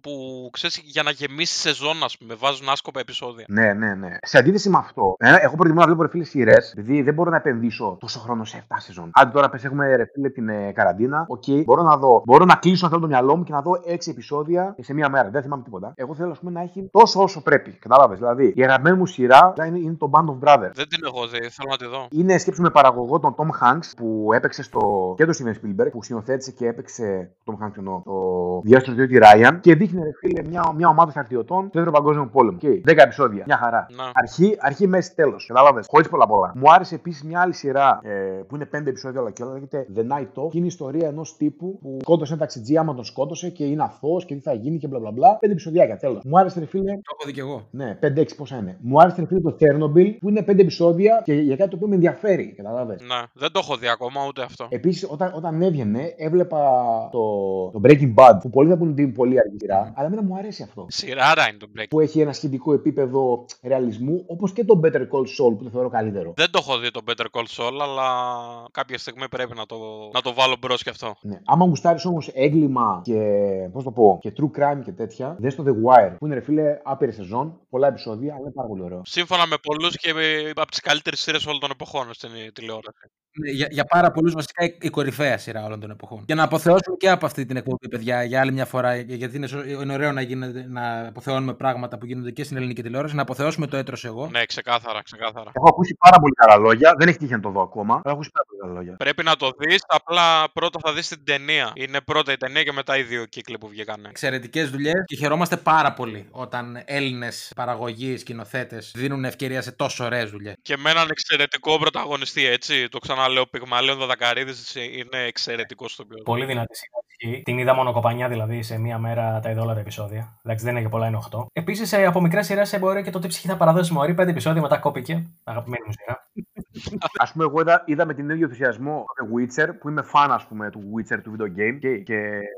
που ξέρεις για να γεμίσεις σεζόν, ας πούμε, βάζουν άσκοπα επεισόδια. Ναι, ναι, ναι. Σε αντίθεση με αυτό, ε, εγώ προτιμώ να βλέπω ρε φίλε σειρές, επειδή δεν μπορώ να επενδύσω τόσο χρόνο σε 7 σεζόν. Αν τώρα πες έχουμε ρε φίλε την ε, καραντίνα, OK, okay, μπορώ να δω. Μπορώ να κλείσω αν θέλω το μυαλό μου και να δω 6 επεισόδια σε μία μέρα. Δεν θυμάμαι τίποτα. Εγώ θέλω ας πούμε, να έχει τόσο όσο πρέπει. Κατάλαβες. Δηλαδή, η αγαπημένη μου σειρά είναι, είναι το Band of Brothers. Δεν την έχω δει, θέλω να τη δω. Είναι σκέψη με παραγωγό τον Tom Hanks που έπαιξε στο. και τον Steven Spielberg που συνοθέτησε και έπαιξε τον Tom Hanks εννοώ, το διάστημα Ράιαν και δείχνει ρε φίλε μια, μια ομάδα στρατιωτών στο δεύτερο παγκόσμιο πόλεμο. Και 10 επεισόδια. Μια χαρά. Να. Αρχή, αρχή, μέση, τέλος. Κατάλαβες; Χωρίς πολλά πολλά. Μου άρεσε επίσης μια άλλη σειρά ε, που είναι 5 επεισόδια όλα και όλα. Λέγεται The Night Off. Και είναι η ιστορία ενός τύπου που σκότωσε ένα ταξιτζή άμα τον σκότωσε και είναι αθώος και τι θα γίνει και μπλα μπλα μπλα. 5 επεισοδιάκια τέλος. Μου άρεσε ρε φίλε. Το έχω δει κι εγώ. Ναι, 5-6 πόσα είναι. Μου άρεσε ρε φίλε το Chernobyl που είναι 5 επεισόδια και για κάτι το οποίο με ενδιαφέρει. Κατάλαβες; Ναι, δεν το έχω δει ακόμα ούτε αυτό. Επίσης όταν, όταν έβγαινε έβλεπα το, το Breaking Bad που πολλοί θα πούνε ότι είναι πολύ αργή σειρά, αλλά εμένα μου αρέσει αυτό. Σειράρα είναι το Breaking Που έχει ένα σχετικό επίπεδο ρεαλισμού, όπως και το Better Call Saul που το θεωρώ καλύτερο. Δεν το έχω δει το Better Call Saul, αλλά κάποια στιγμή πρέπει να το, να το βάλω μπρος και αυτό. Ναι. Άμα γουστάρει όμως έγκλημα και, πώς το πω, και true crime και τέτοια, δες το The Wire που είναι ρε φίλε άπειρη σεζόν, πολλά επεισόδια, αλλά είναι πάρα πολύ ωραίο. Σύμφωνα με πολλούς και με, από τις καλύτερες σειρές όλων των εποχών στην τηλεόραση. Ναι, Για, για πάρα πολλούς βασικά η- η κορυφαία σειρά όλων των εποχών. Και να αποθεώσουμε και από αυτή την εκπομπή, παιδιά, για άλλη μια φορά, γιατί είναι, σω- είναι ωραίο να, γίνεται, να αποθεώνουμε πράγματα που γίνονται και στην ελληνική τηλεόραση, να αποθεώσουμε το έτρος εγώ. Ναι, ξεκάθαρα, ξεκάθαρα. Έχω ακούσει πάρα πολύ καλά λόγια, δεν έχει τύχει να το δω ακόμα, αλλά έχω ακούσει πάρα πολύ καλά λόγια. Πρέπει να το δεις, απλά πρώτα θα δεις την ταινία. Είναι πρώτα η ταινία και μετά οι δύο κύκλοι που βγήκανε. Εξαιρετικές δουλειές και χαιρόμαστε πάρα πολύ όταν Έλληνες παραγωγοί, σκηνοθέτες δίνουν ευκαιρία σε τόσο ωραίες δουλειές. Και με έναν εξαιρετικό πρωταγωνιστή, έτσι. Το ξαναλέω, Πυγμαλίων Δαδακαρίδη είναι εξαιρετικός στο ποιό. Πολύ δυνατής σειρά. Ισχύει. Την είδα μόνο κοπανιά δηλαδή σε μία μέρα τα ειδόλα τα επεισόδια. Εντάξει, δεν είναι και πολλά, είναι 8. Επίσης από μικρέ σειρέ μπορεί και το τι ψυχή θα παραδώσει μωρή. 5 επεισόδια μετά κόπηκε. Αγαπημένη μου σειρά. Α πούμε, εγώ είδα, είδα με την ίδιο ενθουσιασμό το The Witcher, που είμαι fan, ας πούμε, του Witcher του video game και, και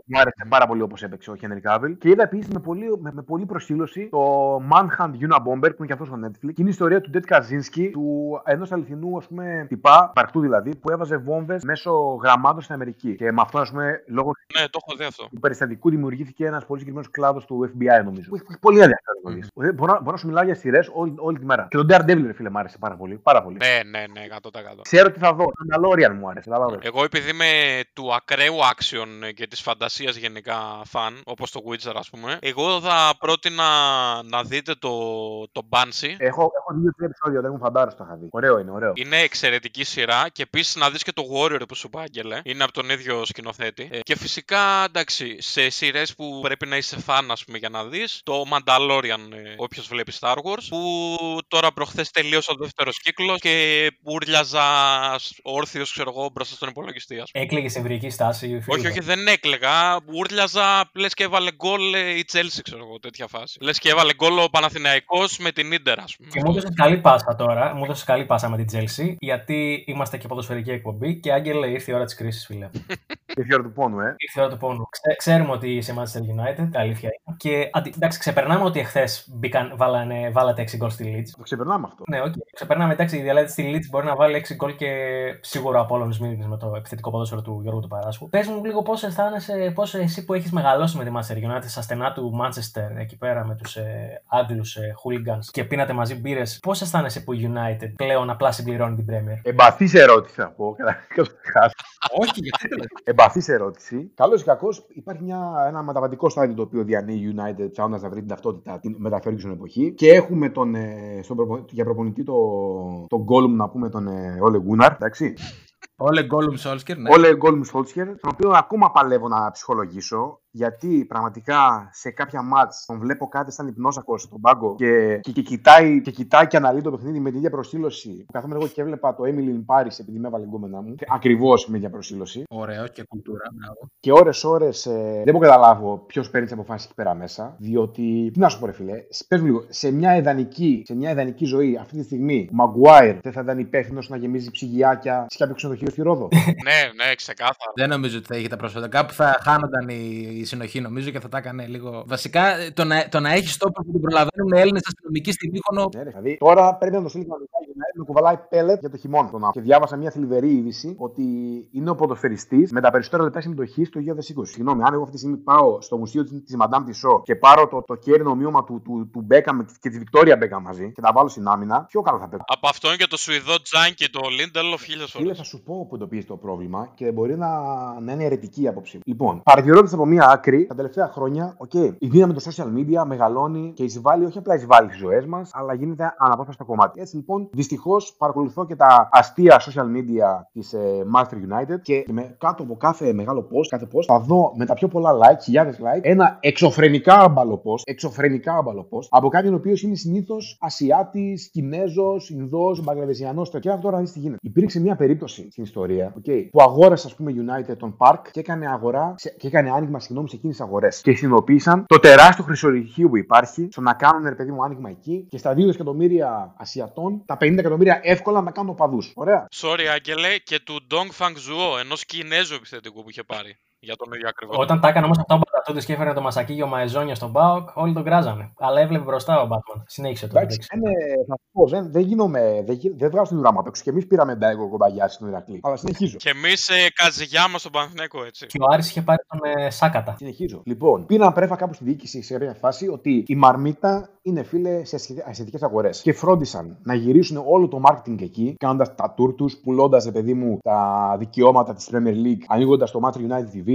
μου άρεσε πάρα πολύ όπως έπαιξε ο Henry Cavill. Και είδα επίσης με πολύ, με, με πολύ προσήλωση το Manhunt Unabomber, που είναι και αυτός στο Netflix. Και είναι η ιστορία του Ted Kaczynski, του ενός αληθινού, ας πούμε, τυπά, παρκτού δηλαδή, που έβαζε βόμβες μέσω γραμμάτων στην Αμερική. Και με αυτό, ας πούμε, λόγω Ναι, το έχω δει αυτό. του περιστατικού δημιουργήθηκε ένας πολύ συγκεκριμένος κλάδος του FBI, νομίζω. Που έχει, που έχει πολύ ενδιαφέρον. Mm. Μπορώ, να- μπορώ να σου μιλάω για σειρές όλη, όλη τη μέρα. Και τον Daredevil, ρε φίλε, μου άρεσε πάρα πολύ. Πάρα πολύ. Ναι, ναι, ναι, 100%. Ξέρω τι θα δω. Το Mandalorian μου άρεσε. κατάλαβες. Εγώ επειδή είμαι του ακραίου action και της φαντασίας γενικά φαν, όπως το Witcher ας πούμε, εγώ θα πρότεινα να δείτε το, το Banshee. Έχω, έχω δύο-τρία επεισόδια, δεν μου φαντάρω το είχα δει. Ωραίο είναι, ωραίο. Είναι εξαιρετική σειρά και επίσης να δεις και το Warrior που σου είπα, Άγγελε. Είναι από τον ίδιο σκηνοθέτη. Ε, και φυσικά, εντάξει, σε σειρές που πρέπει να είσαι φαν, ας πούμε, για να δεις, το Mandalorian, ε, όποιος βλέπει Star Wars, που τώρα προχθές τελείωσε ο δεύτερος κύκλος και ούρλιαζα όρθιος, ξέρω εγώ, μπροστά στον υπολογιστή, ας πούμε. Έκλαιγες σε εμβρική στάση. η φίλη Όχι, μου. όχι, δεν έκλεγα. Ούρλιαζα, λες και έβαλε γκολ ε, η Chelsea, ξέρω εγώ, τέτοια φάση. Λες και έβαλε γκολ ο Παναθηναϊκός με την Ίντερ, ας πούμε. Και μου έδωσε καλή πάσα τώρα. Μου έδωσε καλή πάσα με την Chelsea, γιατί είμαστε και ποδοσφαιρική εκπομπή. Και Άγγελε, ήρθε η ώρα της κρίσης, φίλε. Ήρθε η ώρα του πόνου, ε. Ήρθε η ώρα του πόνου. Ξέ, ξέρουμε ότι είσαι Manchester United, αλήθεια είναι. Και αντι, εντάξει, ξεπερνάμε ότι εχθές βάλανε, βάλατε 6 γκολ στη Leeds. Το ξεπερνάμε αυτό. Ναι, okay. Ξεπερνάμε, εντάξει, η διαλέτη στη Leeds μπορεί να βάλει 6 γκολ και σίγουρα από όλων με το επιθετικό ποδόσφαιρο του Γιώργου του Παράσχου. Πες μου λίγο πώς αισθάνεσαι, πώς εσύ που έχεις μεγαλώσει με τη Manchester United στα στενά του Manchester εκεί πέρα με τους ε, Άγγλους ε, hooligans και πίνατε μαζί μπύρες, πώς αισθάνεσαι που η United πλέον απλά συμπληρώνει την Premier; Εμπαθής ερώτηση να πω. καταρχάς. Όχι, γιατί δεν Εμπαθής βαθύ ερώτηση. Καλός ή κακός, υπάρχει μια, ένα μεταβατικό στάδιο το οποίο διανύει η United ψάχνοντας να βρει την ταυτότητα την μεταφέρει εποχή. Και έχουμε τον, ε, στον προπο- για προπονητή το, τον Gollum να πούμε τον ε, Όλε Γκούναρ. Εντάξει. Όλε γκόλουμ Σόλσκερ, ναι. Όλε Γκόλμ Σόλτσχερ, τον οποίο ακόμα παλεύω να ψυχολογήσω, γιατί πραγματικά σε κάποια μάτς τον βλέπω κάτι σαν υπνόσακο στον πάγκο και, και, και, κοιτάει, και κοιτάει και αναλύει το παιχνίδι με την ίδια προσήλωση. που Καθόμουν εγώ και έβλεπα το Emily in Paris επειδή με έβαλε γκόμενά μου. Ακριβώς με την ίδια προσήλωση. Ωραίο και κουλτούρα. μπράβο. Και ώρε-ώρε ε, δεν μπορώ να καταλάβω ποιος παίρνει τις αποφάσεις εκεί πέρα μέσα. Διότι, τι να σου πω, ρε φιλέ, πες μου λίγο, σε μια, ιδανική, σε μια ιδανική ζωή αυτή τη στιγμή, ο Μαγκουάιρ δεν θα ήταν υπεύθυνος να γεμίζει ψυγιάκια σε κάποιο ξενοδοχείο στη Ρόδο; ναι, ναι, ξεκάθαρα. Δεν νομίζω ότι θα είχε τα πρόσφατα. Κάπου θα χάνονταν η, η συνοχή, νομίζω, και θα τα έκανε λίγο. Βασικά, ε, το να, το να έχεις στόπερ που τον προλαβαίνουν Έλληνες αστυνομικοί στην Μύκονο. Ναι, ρε, δηλαδή, τώρα πρέπει να το στείλει κανονικά για να με κουβαλάει πέλετ για το χειμώνα. Τον άνθρωπο. και διάβασα μια θλιβερή είδηση ότι είναι ο ποδοσφαιριστής με τα περισσότερα λεπτά συμμετοχής το 2020. Συγγνώμη, αν εγώ αυτή τη στιγμή πάω στο μουσείο τη Madame Tissot και πάρω το, το κέρινο ομοίωμα του, του, του Μπέκαμ και τη Βικτόρια Μπέκαμ μαζί και τα βάλω στην άμυνα, πιο καλά θα παίξω. Από αυτόν και το Σουηδό Τζάν και το Λίντελοφ χίλιες Φίλε, φορέ. θα σου πω που εντοπίζει το πρόβλημα και μπορεί να, να είναι αιρετική η άποψή μου. Λοιπόν, παρατηρώντας από μία άκρη, τα τελευταία χρόνια, οκ, η δύναμη των social media μεγαλώνει και εισβάλλει, όχι απλά εισβάλλει στις ζωές μας, αλλά γίνεται αναπόσπαστο κομμάτι. Έτσι λοιπόν, δυστυχώς παρακολουθώ και τα αστεία social media της ε, Manchester United και με, κάτω από κάθε μεγάλο post, κάθε post, θα δω με τα πιο πολλά like, χιλιάδες like, ένα εξωφρενικά άμπαλο post, εξωφρενικά άμπαλο post, από κάποιον ο οποίος είναι συνήθως Ασιάτης, Κινέζος, Ινδός, Μπαγκλαδεσιανός. Και αυτό τώρα να δεις τι γίνεται. Υπήρξε μια περίπτωση στην ιστορία okay, που αγόρασε, ας πούμε, United τον Park και έκανε αγορά σε- και έκανε άνοιγμα συγγνώμη σε εκείνες τις αγορές. Και συνειδητοποίησαν το τεράστιο χρυσορυχείο που υπάρχει στο να κάνουν ρε παιδί μου άνοιγμα εκεί και στα 2 εκατομμύρια Ασιατών τα 50 εκατομμύρια εύκολα να κάνουν οπαδούς. Ωραία. Sorry, Άγγελε, και του Dong Fang Zhuo, ενός Κινέζου επιθετικού που είχε πάρει. Για τον ίδιο ακριβώς. Όταν τα έκανε όμως αυτό ο Μπατατούτη και έφερε το μασακίγιο Μαεζόνια στον Μπάουκ, όλοι τον κράζανε. Αλλά έβλεπε μπροστά ο Μπάτμαν. Συνέχισε το. Εντάξει, δεν, ε, θα σου πω, δεν, δεν γίνομαι, δεν, γι- δεν βγάζω την ουρά μου απ' έξω. Και εμείς πήραμε Ντάικο κομπαγιά στην Ηρακλή. Αλλά συνεχίζω. Και εμείς ε, Καζιγιάμα στον Παναθηναίκο, έτσι. Και ο Άρης είχε πάρει τον ε, Σάκατα. Συνεχίζω. Λοιπόν, πήραν πρέφα κάπου στη διοίκηση σε κάποια φάση ότι η Μαρμίτα είναι φίλε σε ασιατικέ αγορές. Και φρόντισαν να γυρίσουν όλο το marketing εκεί, κάνοντας τα tour τους, πουλώντας, παιδί μου, τα δικαιώματα της Premier League, ανοίγοντας το Manchester United TV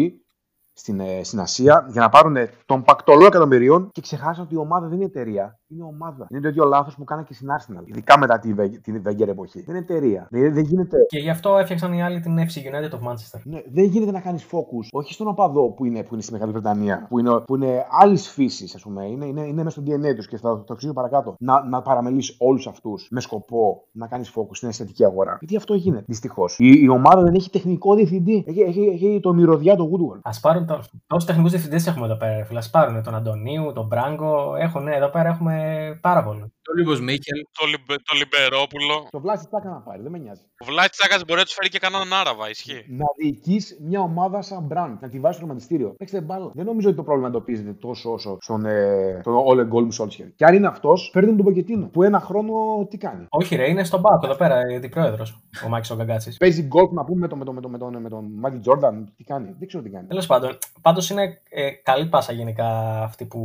στην, ε, στην Ασία για να πάρουν τον πακτολό εκατομμυρίων και ξεχάσαν ότι η ομάδα δεν είναι εταιρεία. Είναι ομάδα. Είναι το ίδιο λάθος που κάνα και στην Arsenal. Ειδικά μετά τη, Βε- τη Wenger εποχή. Δεν είναι εταιρεία. Δηλαδή δεν γίνεται Και γι' αυτό έφτιαξαν οι άλλοι την FC United of Manchester. ναι, δεν γίνεται να κάνεις focus, όχι στον οπαδό που είναι, που είναι στη Μεγάλη Βρετανία, που είναι, που είναι άλλης φύσης, ας πούμε, είναι, είναι, είναι μέσα στο DNA τους και θα το εξηγήσω παρακάτω. Να, να παραμελήσει όλους αυτούς με σκοπό να κάνεις focus στην αισθητική αγορά. Γιατί αυτό γίνεται, δυστυχώς. Η, η ομάδα δεν έχει τεχνικό διευθυντή. Έχει, έχει, έχει το μυρωδιά του Woodward. Α πάρουν τον. Τόσους τεχνικούς διευθυντές έχουμε εδώ πέρα. Φίλε. Α πάρουν τον Αντωνίου, τον Μπράγκο. Έχουν, ναι, εδώ πέρα έχουμε πάρα πολλού. Το Λίγο Μίχελ. Το, Λιμπε, το Λιμπερόπουλο. Το βλάσι τσάκα να πάρει, δεν με νοιάζει. Ο Βλάτη Τσάκα μπορεί να τους φέρει και κανέναν Άραβα, ισχύει. Να διοικείς μια ομάδα σαν brand, να τη βάζεις στο χρηματιστήριο. Παίξτε μπάλα. Δεν νομίζω ότι το πρόβλημα εντοπίζεται τόσο όσο στον ε, τον Όλε Γκόλμ Σόλτσχερ. Και αν είναι αυτός, φέρνει τον Ποκετίνο. Που ένα χρόνο τι κάνει. Όχι, ρε, είναι στον Μπάουκ εδώ πέρα, η πρόεδρο, ο Μάκης ο Γκαγκάτσης. Παίζει γκολφ να πούμε με τον, με τον, με τον, με τον, με τον Μάτι Τζόρνταν. Τι κάνει. Δεν ξέρω τι κάνει. Τέλος πάντων, πάντως είναι ε, καλή πάσα γενικά αυτή που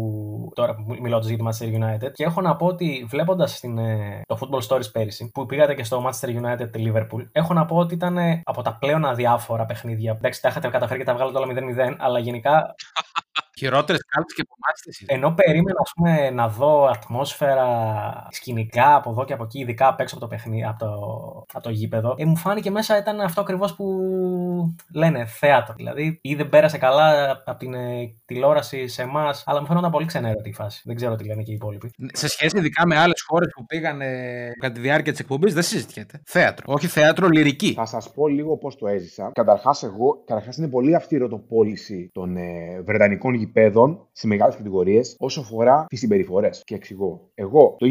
τώρα που μιλώντας για τη Manchester United. Και έχω να πω ότι βλέποντας ε, το Football Stories πέρυσι, που πήγατε και στο Manchester United Liverpool, έχω να πω ότι ήταν ε, από τα πλέον αδιάφορα παιχνίδια. Εντάξει, τα είχατε καταφέρει και τα βγάλατε όλα 0-0, αλλά γενικά Χειρότερες κάλπες και από εμάς τις είδες. ενώ περίμενα ας πούμε, να δω ατμόσφαιρα σκηνικά από εδώ και από εκεί, ειδικά απ' έξω από το, παιχνί, από το, από το γήπεδο, ε, μου φάνηκε μέσα ήταν αυτό ακριβώς που λένε θέατρο. Δηλαδή, ή δεν πέρασε καλά από την ε, τηλεόραση σε εμάς, αλλά μου φαίνονταν πολύ ξενέρωτη η φάση. Δεν ξέρω τι λένε και οι υπόλοιποι. Σε σχέση ειδικά με άλλες χώρες που πήγαν κατά τη διάρκεια της εκπομπής, δεν συζητιέται. Θέατρο. Όχι θέατρο, λυρική. Θα σας πω λίγο πώς το έζησα. Καταρχάς, εγώ, καταρχάς είναι πολύ αυστηρό το πώληση των ε, Βρετανικών γηπέδων σε μεγάλες κατηγορίες όσο αφορά τις συμπεριφορές. Και εξηγώ. Εγώ το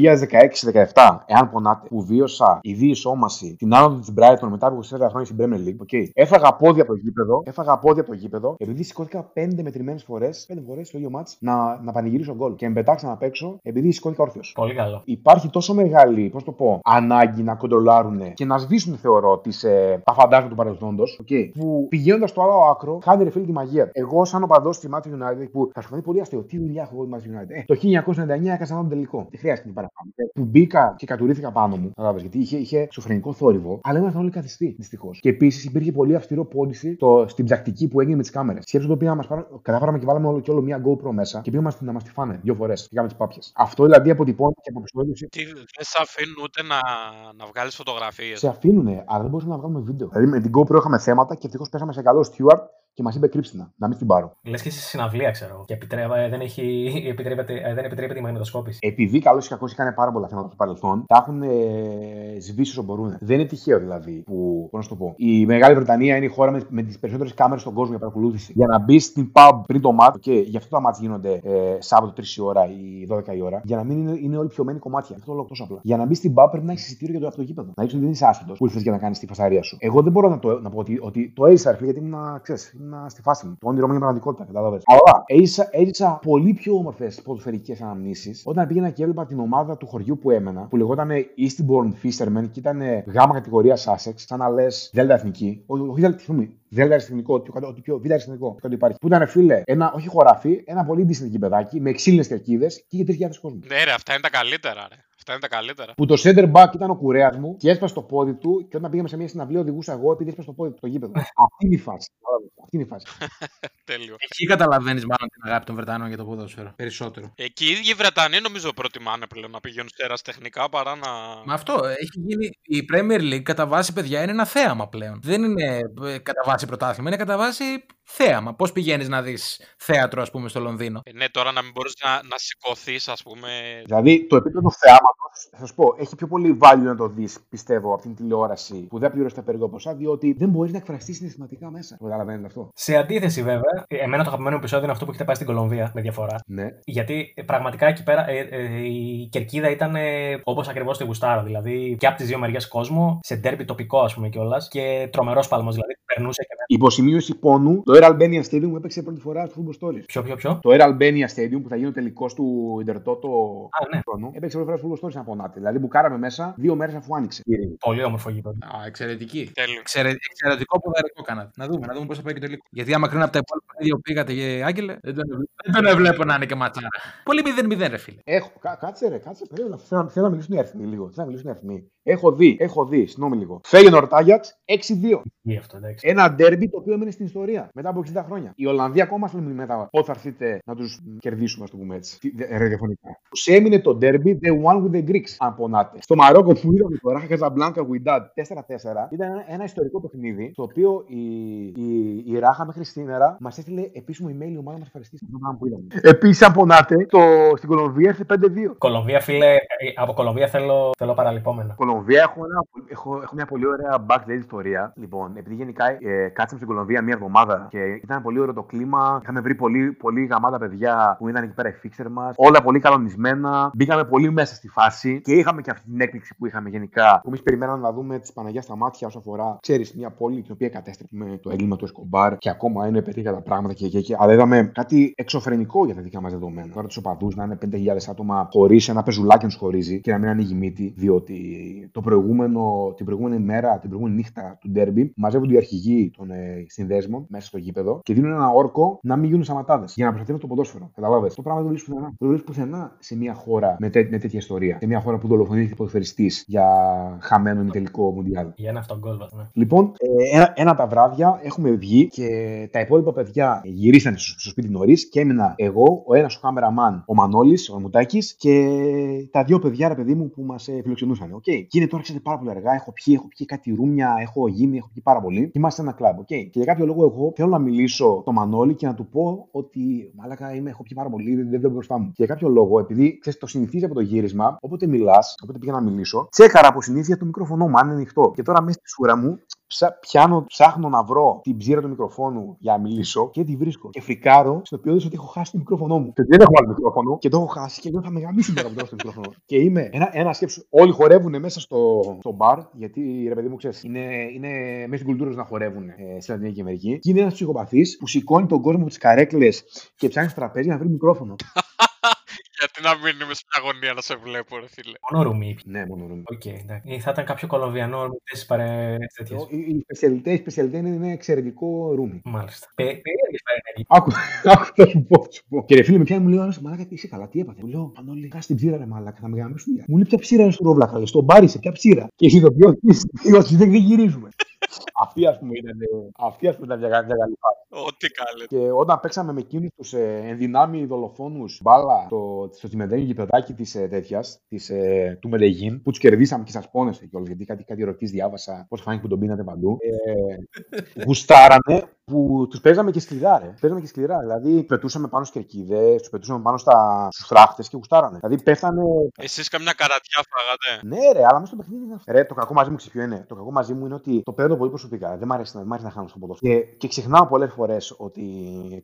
2016-17, εάν πονάτε, που βίωσα η διεισόμαση την άνοδο της Brighton μετά από 24 χρόνια στην Premier League, okay, έφαγα πόδια από το γήπεδο, έφαγα πόδια από το γήπεδο, επειδή σηκώθηκα πέντε μετρημένες φορές, πέντε φορές στο ίδιο μάτς να, να πανηγυρίσω γκολ. Και με πετάξα να παίξω επειδή σηκώθηκα όρθιος. Πολύ καλό. Υπάρχει τόσο μεγάλη, πώς το πω, ανάγκη να κοντρολάρουν και να σβήσουν, θεωρώ, τις, ε, τα φαντάσματα του παρελθόντος, okay, που πηγαίνοντας στο άλλο άκρο, χάνει ρε φίλε τη μαγεία. Εγώ, σαν οπαδός τη Manchester United, που θα σου φανεί πολύ αστείο. Τι δουλειά έχω εγώ με τη United; Ε, το 1999 έκανα τον τελικό. Δεν χρειάζεται την παραπάνω. Ε, που μπήκα και κατουρίθηκα πάνω μου. Κατάλαβες γιατί είχε, είχε σοφρενικό θόρυβο, αλλά ήμασταν όλοι καθιστοί δυστυχώς. Και επίσης υπήρχε πολύ αυστηρό πώληση το, στην πρακτική που έγινε με τις κάμερες. Σκέψτε το πήγαμε να μας πάρουν. Κατάφεραμε και βάλαμε όλο και όλο μία GoPro μέσα και πήγαμε να μας τη φάνε δύο φορές. Πήγαμε τις πάπιες. Αυτό δηλαδή αποτυπώνει και από επεισόδιο. Τι, δεν σε αφήνουν ούτε να, να βγάλεις φωτογραφίες; Σε αφήνουνε, αλλά δεν μπορούσαμε να βγάλουμε βίντεο. Δηλαδή με την GoPro είχαμε θέματα και ευτυχώς πέσαμε σε καλό steward και μας είπε κρύψτε να, να μην την πάρω. Λες και στη συναυλία, ξέρω. Και επιτρέπα, ε, δεν, έχει, επιτρέπεται, ε, δεν επιτρέπεται η μαγνητοσκόπηση. Επειδή καλώς ή κακό είχαν πάρα πολλά θέματα στο παρελθόν, τα έχουν ε, σβήσει όσο μπορούν. Δεν είναι τυχαίο δηλαδή που, πώς να σου το πω. Η Μεγάλη Βρετανία είναι η χώρα με, με τις περισσότερες κάμερες στον κόσμο για παρακολούθηση. Για να μπει στην pub πριν το μάτ, και γι' αυτό τα μάτ γίνονται ε, Σάββατο 3 η ώρα ή 12 η ώρα, για να μην είναι, είναι όλοι πιωμένοι κομμάτια. Αυτό το λόγο τόσο απλά. Για να μπει στην pub πρέπει να έχεις εισιτήριο για το από το γήπεδο. Να είσαι δεν είσαι άσχετο που ήρθες για να κάνεις τη φασαρία σου. Εγώ δεν μπορώ να, το, να πω ότι, ότι το έζησα, ρε φίλε, γιατί ήμουν, ξέρεις, ήμουν στη φάση μου. Το όνειρό μου είναι πραγματικότητα, κατάλαβες. Αλλά έζησα, έζησα πολύ πιο όμορφες ποδοσφαιρικές αναμνήσεις όταν πήγαινα και έβλεπα την ομάδα του χωριού που έμενα, που λεγόταν Eastbourne Fishermen και ήταν γάμα κατηγορίας Sussex, σαν να λες Δέλτα Εθνική. Όχι Δέλτα, συγγνώμη, Δέλτα Εθνικό, ότι πιο Δέλτα Εθνικό, κάτι υπάρχει. Που ήταν φίλε, ένα όχι χωράφι, ένα πολύ ντύσινο παιδάκι με ξύλινες κερκίδες και είχε 3.000 κόσμο. Ναι, ρε, αυτά είναι τα καλύτερα, ρε. Αυτά είναι τα καλύτερα. Που το center back ήταν ο κουρέας μου και έσπασε το πόδι του και όταν πήγαμε σε μια συναυλία οδηγούσα εγώ επειδή έσπασε το πόδι του το γήπεδο. Αυτή είναι η φάση. Αυτή είναι η φάση. Τέλειο. Εκεί καταλαβαίνεις μάλλον την αγάπη των Βρετανών για το ποδόσφαιρο. Περισσότερο. Εκεί οι ίδιοι Βρετανοί νομίζω προτιμάνε πλέον να πηγαίνουν σε τεχνικά παρά να. Μα αυτό έχει γίνει. Η Premier League κατά βάση, παιδιά, είναι ένα θέαμα πλέον. Δεν είναι ε, κατά βάση πρωτάθλημα, είναι κατά βάση θέαμα. Πώς πηγαίνεις να δεις θέατρο, ας πούμε, στο Λονδίνο; Ε, ναι, τώρα να μην μπορείς να, να σηκωθείς, ας πούμε. Δηλαδή το επίπεδο θέαματος, θα σου πω, έχει πιο πολύ value να το δεις, πιστεύω, από την τηλεόραση που δεν πληρώσει τα περίπου ποσά, διότι δεν μπορείς να εκφραστείς συναισθηματικά μέσα. Καταλαβαίνετε αυτό. Σε αντίθεση, βέβαια, εμένα το αγαπημένο επεισόδιο είναι αυτό που έχετε πάει στην Κολομβία με διαφορά. Ναι. Γιατί ε, πραγματικά εκεί πέρα ε, ε, η κερκίδα ήταν ε, όπως ακριβώς τη γουστάρα. Δηλαδή και από τις δύο μεριές κόσμο, σε ντέρμπι τοπικό, ας πούμε κιόλας και τρομερός πάλμος. Δηλαδή περνούσε και Υποσημείωση πόνου, το Air Albania Stadium έπαιξε πρώτη φορά στο Football Stories. Ποιο, ποιο, ποιο; Το Air Albania Stadium που θα γίνει ο τελικός του Ιντερτότο Α, ναι. χρόνο, έπαιξε πρώτη φορά στο Football Stories από Νάτι. Δηλαδή που κάραμε μέσα δύο μέρες αφού άνοιξε. Πολύ όμορφο γήπεδο. Α, εξαιρετική. Τέλειο. Εξαιρε... Εξαιρετικό ποδαρικό κάνατε. Να δούμε, να δούμε πώς θα πάει και το τελικό. Γιατί άμα κρίνω από τα υπόλοιπα παιδιά που πήγατε, και Άγγελε, δεν τον, δεν τον βλέπω να είναι και ματσάρα. Πολύ 0-0, ρε φίλε. Έχω, κά, κάτσε ρε, κάτσε. Περίμενα. Θέλω, θέλω να μιλήσουν οι αριθμοί λίγο. Θέλω να μιλήσουν οι αριθμοί. Έχω δει, έχω δει, συγγνώμη λίγο. Φέγγεν Ορτάγιαξ 6-2. Ή αυτό, εντάξει. Ένα ντέρμπι το οποίο έμεινε στην ιστορία μετά από 60 χρόνια. Η Ολλανδία ακόμα θέλει μετά. Πότε θα έρθετε να τους κερδίσουμε, ας το πούμε έτσι. Τι- δε- Ραδιοφωνικά. Τους έμεινε το ντέρμπι The One with the Greeks, αν πονάτε. Στο Μαρόκο που είδαμε το Ράχα Καζαμπλάνκα Γουιντάντ 4-4 ήταν ένα, ένα ιστορικό παιχνίδι το οποίο η, η, η Ράχα μέχρι σήμερα μας έστειλε επίσημο email η ομάδα μας ευχαριστήσει για το πράγμα που είδαμε. Επίσης, αν πονάτε, το, στην Κολομβία έρθει 5-2. Κολομβία, φίλε, ε, από Κολομβία θέλω, θέλω παραλυπόμενα. Κολομβία έχω, ένα, έχω, έχω μια πολύ ωραία backstage ιστορία. Λοιπόν, επειδή γενικά ε, κάτσαμε στην Κολομβία μία εβδομάδα και ήταν πολύ ωραίο το κλίμα. Είχαμε βρει πολύ, πολύ γαμάτα παιδιά που ήταν εκεί πέρα οι φίξερ μας. Όλα πολύ κανονισμένα. Μπήκαμε πολύ μέσα στη φάση και είχαμε και αυτή την έκπληξη που είχαμε γενικά. Που εμείς περιμέναμε να δούμε τη Παναγία στα μάτια όσο αφορά, ξέρεις, μια πόλη την οποία κατέστρεψε με το έγκλημα του Εσκομπάρ και ακόμα είναι περίεργα τα πράγματα και εκεί. Αλλά είδαμε κάτι εξωφρενικό για τα δικά μας δεδομένα. Τώρα τους οπαδούς να είναι 5.000 άτομα χωρίς ένα πεζουλάκι να τους χωρίζει και να μην ανοίγει μύτη, διότι το προηγούμενο, την προηγούμενη μέρα, την προηγούμενη νύχτα του ντέρμπι, μαζεύονται οι αρχηγοί των ε, συνδέσμων μέσα στο γήπεδο και δίνουν ένα όρκο να μην γίνουν σαματάδες για να προστατεύουν το ποδόσφαιρο. Καταλάβες. Το πράγμα δεν το βρίσκει πουθενά. Δεν το βρίσκει πουθενά σε μια χώρα με, τέ, με τέτοια ιστορία. Σε μια χώρα που δολοφονήθηκε ποδοσφαιριστής για χαμένο ημιτελικό μουντιάλ. Για ένα αυτόν γκολ, ναι. Λοιπόν, ε, ένα, ένα τα βράδια έχουμε βγει και τα υπόλοιπα παιδιά γυρίσανε στο, στο σπίτι νωρίς και έμεινα εγώ, ο ένας ο κάμεραμαν, ο Μανώλης, ο Μουτάκης και τα δύο παιδιά, ρε παιδί μου, που μας ε, φιλοξενούσαν. Okay. Και είναι τώρα, ξέρετε, πάρα πολύ αργά. Έχω πιει, έχω πιει κάτι ρούμια, έχω γίνει, έχω πιει πάρα πολύ. Και είμαστε σε ένα κλαμπ. Okay. Και για κάποιο λόγο, εγώ θέλω να μιλήσω το Μανώλη και να του πω ότι μάλακα είμαι, έχω πιει πάρα πολύ, δεν δεν βλέπω μπροστά μου. Και για κάποιο λόγο, επειδή ξέρεις, το συνηθίζει από το γύρισμα, όποτε μιλάς, όποτε πήγα να μιλήσω, τσέκαρα από συνήθεια το μικρόφωνο μου αν είναι ανοιχτό. Και τώρα μέσα στη σούρα μου ψα, πιάνω, ψάχνω να βρω την ψήρα του μικροφόνου για να μιλήσω και δεν τη βρίσκω. Και φρικάρω στο οποίο ότι έχω χάσει το μικρόφωνο μου. Και δεν έχω άλλο μικρόφωνο και το έχω χάσει και δεν θα με γαμίσει τώρα που δεν έχω το μικρόφωνο. και είμαι ένα, ένα σκέψου. Όλοι χορεύουν μέσα στο, στο μπαρ, γιατί ρε παιδί μου ξέρεις, είναι, είναι μέσα στην κουλτούρα τους να χορεύουν ε, στη Λατινική Αμερική. Και είναι ένας ψυχοπαθής που σηκώνει τον κόσμο από τις καρέκλες και ψάχνει στο τραπέζι να βρει μικρόφωνο. Γιατί να μην είμαι σε μια γωνία να σε βλέπω, ρε φίλε. Μόνο ρούμι. Ναι, μόνο ρούμι. Οκ, εντάξει. Ή θα ήταν κάποιο κολομβιανό ρούμι παρέ τέτοιες. Η, η σπεσιαλιτέ, η σπεσιαλιτέ είναι ένα εξαιρετικό ρούμι. Μάλιστα. Πε- Περίεργες παρενέργειες. Άκου, άκου, θα σου πω, θα σου πω. Και ρε φίλε, με πιάνει μου λέει ο άλλος, μαλάκα τι είσαι καλά, τι έπαθε; Μου λέω, Πανόλη, κάτσε την ψήρα ρε μαλάκα, θα με γαμίσουν. Μου λέει, ποια ψήρα είναι στο ρόβλαχα, στον μπάρι σε ποια ψήρα. Και εσύ το πιο ότι δεν δεν γυρίζουμε. Αυτή ας πούμε ήταν, αυτή, ας πούμε, ήταν μια, μια καλή φάση. Ό,τι καλέ. Και όταν παίξαμε με εκείνους τους ε, ενδυνάμει δολοφόνους μπάλα στο, στο τσιμεντένιο γηπεδάκι της ε, τέτοιας, ε, του Μελεγίν, που τους κερδίσαμε και σας πόνεσε κιόλας, γιατί κάτι, κάτι ερωτήσει διάβασα, πώς φάνηκε που τον πίνατε παντού. Ε, γουστάρανε που τους παίζαμε και σκληρά, ρε. Παίζαμε και σκληρά. Δηλαδή, πετούσαμε πάνω στις κερκίδες, τους πετούσαμε πάνω στα... στους φράχτες και γουστάρανε. Δηλαδή, πέφτανε. Εσείς καμιά καρατιά φάγατε. Ναι, ρε, αλλά μέσα στο παιχνίδι είναι αυτό. Ρε, το κακό μαζί μου ξέρεις ποιο είναι; Το κακό μαζί μου είναι ότι το παίρνω πολύ προσωπικά. Δεν μ' αρέσει, να- δεν μ' αρέσει να χάνω στο ποδόσφαιρο. Και, και ξεχνάω πολλές φορές ότι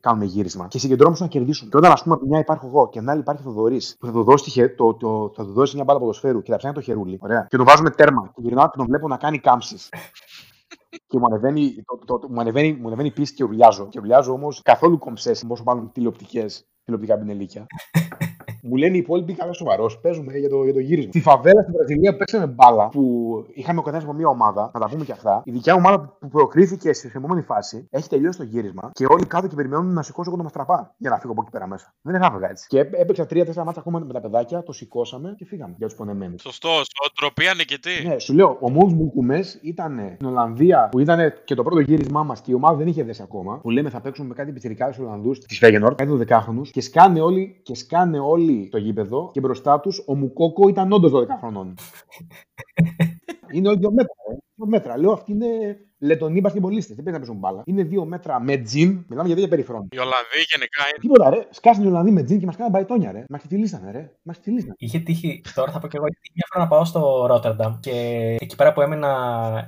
κάνουμε γύρισμα. Και συγκεντρώμαι στο να κερδίσουμε. Και όταν, ας πούμε, από τη μια υπάρχω εγώ και από την άλλη υπάρχει ο Θοδωρής, που θα του δώσει, τη χε- το, το, θα του δώσει μια μπάλα ποδοσφαίρου και θα ψάχνει το χερούλι. Ωραία. Και τον βάζουμε τέρμα. Και γυρνάω και τον βλέπω να κάνει κάμψεις. Και μου ανεβαίνει, το, το, το, μου ανεβαίνει, μου ανεβαίνει πίστη και ουρλιάζω. Και ουρλιάζω όμως καθόλου κομψές, όσο μάλλον τηλεοπτικές, τηλεοπτικά πινελίκια. Μου λένε οι υπόλοιποι καλά σοβαρός. Παίζουμε για το, για το γύρισμα. Στη φαβέλα στην Βραζιλία παίξαμε μπάλα που είχαμε ο καθένα από μια ομάδα. Θα τα πούμε και αυτά. Η δικιά μου ομάδα που προκρίθηκε σε σε επόμενη φάση έχει τελειώσει το γύρισμα και όλοι κάτω και περιμένουν να σηκώσω εγώ το μαστραπά για να φύγω από εκεί πέρα μέσα. Δεν έφαγα έτσι. Και έπαιξα τρία-τέσσερα μάτια ακόμα με τα παιδάκια, το σηκώσαμε και φύγαμε για τους πονεμένους. Σωστός. Ο ντροπή ανικητή. Ναι, σου λέω, ο μόνο μου κουμέ ήταν στην Ολλανδία που ήταν και το πρώτο γύρισμά μας και η ομάδα δεν είχε δέσει ακόμα. Που λέμε θα παίξουμε με κάτι πιτσιρικάδες Ολλανδούς της Φέγενορ, κάτι δεκάχρονου και σκάνε όλοι, και σκάνε όλοι το γήπεδο και μπροστά τους ο Μουκόκο ήταν όντως 12 χρονών. είναι όλοι δύο μέτρα. Ε. Δύο μέτρα. Λέω αυτοί είναι λετονοί μπασκεμπολίστε. Δεν πρέπει να παίζουν μπάλα. Είναι δύο μέτρα με τζιν. Μιλάμε για δύο περιφρόνου. Οι Ολλανδοί γενικά είναι. Τίποτα ρε. Σκάσανε οι Ολλανδοί με τζιν και μας κάναν μπαϊτόνια ρε. Μας χτυλίσανε ρε. Μας χτυλίσανε. Είχε τύχει, τώρα θα πω και εγώ, είχε τύχει μια φορά να πάω στο Ρότερνταμ και εκεί πέρα που έμενα,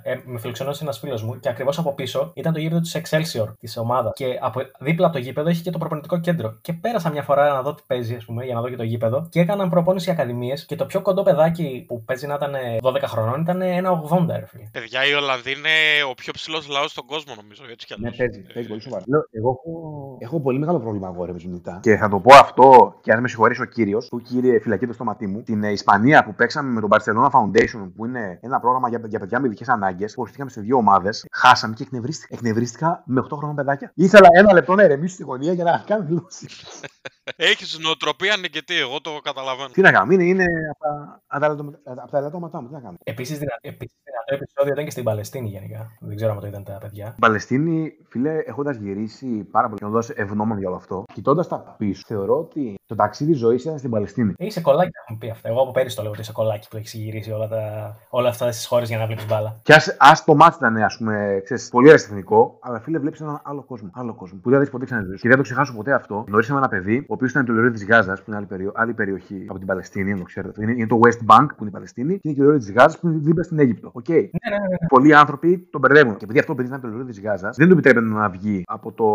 ε, με φιλοξενούσε ένας φίλος μου και ακριβώς από πίσω ήταν το γήπεδο της Excelsior της ομάδας. Και από, δίπλα από το γήπεδο είχε και το προπονητικό κέντρο. Και πέρασα μια φορά να δω τι παίζει, ας πούμε, για να δω και το γήπεδο. Και έκαναν προπόνηση ακαδημίες και το πιο κοντό παιδάκι που παίζει να ήταν 12 χρονών ήταν ένα 80, ρε φίλε. Παιδιά, οι Ολλανδοί είναι ο πιο ψηλός λαός στον κόσμο, νομίζω. Έτσι κι Ναι, αλλιώς. παίζει, Ε, παίζει πολύ σοβαρά. Λέω, εγώ έχω, έχω πολύ μεγάλο πρόβλημα αγόρι με ζουνιτά. Και θα το πω αυτό και αν με συγχωρήσει ο κύριος, που κύριε φυλακή το στόματί μου, την ε, Ισπανία που παίξαμε με τον Barcelona Foundation, που είναι ένα πρόγραμμα για, για παιδιά με ειδικές ανάγκες, που χωριστήκαμε σε δύο ομάδες, χάσαμε και εκνευρίστηκα. Εκνευρίστηκα με 8 χρόνια παιδάκια. Ήθελα ένα λεπτό να ηρεμήσω στη γωνία για να κάνω δηλώσει. Έχεις νοοτροπία ανικητή, εγώ το καταλαβαίνω. Τι να κάνω, είναι, είναι από τα- από τα ελαττώμα- από τα ελαττώματά μου, τι να κάνω. Επίσης, δυνα... επίσης, δυνατό επεισόδιο ήταν και στην Παλαιστίνη γενικά. Δεν ξέρω αν το είδαν τα παιδιά. Στην Παλαιστίνη, φίλε, έχοντας γυρίσει πάρα πολύ και όντα ευγνώμων για όλο αυτό, κοιτώντας τα πίσω, θεωρώ ότι το ταξίδι ζωής ήταν στην Παλαιστίνη. Είσαι κολλάκι, έχουν πει αυτά. Εγώ από πέρυσι το λέω ότι είσαι κολλάκι που έχει γυρίσει όλα, τα... όλα αυτά τι χώρες για να βλέπεις μπάλα. Και ας, ας το ματς ήταν, ας πούμε, ξέρεις, πολύ ερασιτεχνικό, αλλά φίλε, βλέπεις έναν άλλο κόσμο. Άλλο κόσμο που δεν θα δει ποτέ ξαναζήσει. Και δεν το ξεχάσω ποτέ αυτό. Γνωρίσαμε ένα παιδί, ο οποίος ήταν τη Λωρίδα της Γάζας, που είναι άλλη, περιο... άλλη περιοχή από την Παλαιστίνη, αν το ξέρετε. Είναι, είναι το West Bank, που είναι η Παλαιστίνη, και είναι και τη Λωρίδα της Γάζας, που είναι δίπλα στην Αίγυπτο. Οκ. Ναι, ναι, ναι. ναι. Πολλοί άνθρωποι τον μπερδεύουν. Και επειδή αυτό το παιδί ήταν τη Λωρίδα της Γάζας, δεν του επιτρέπεται να βγει από, το...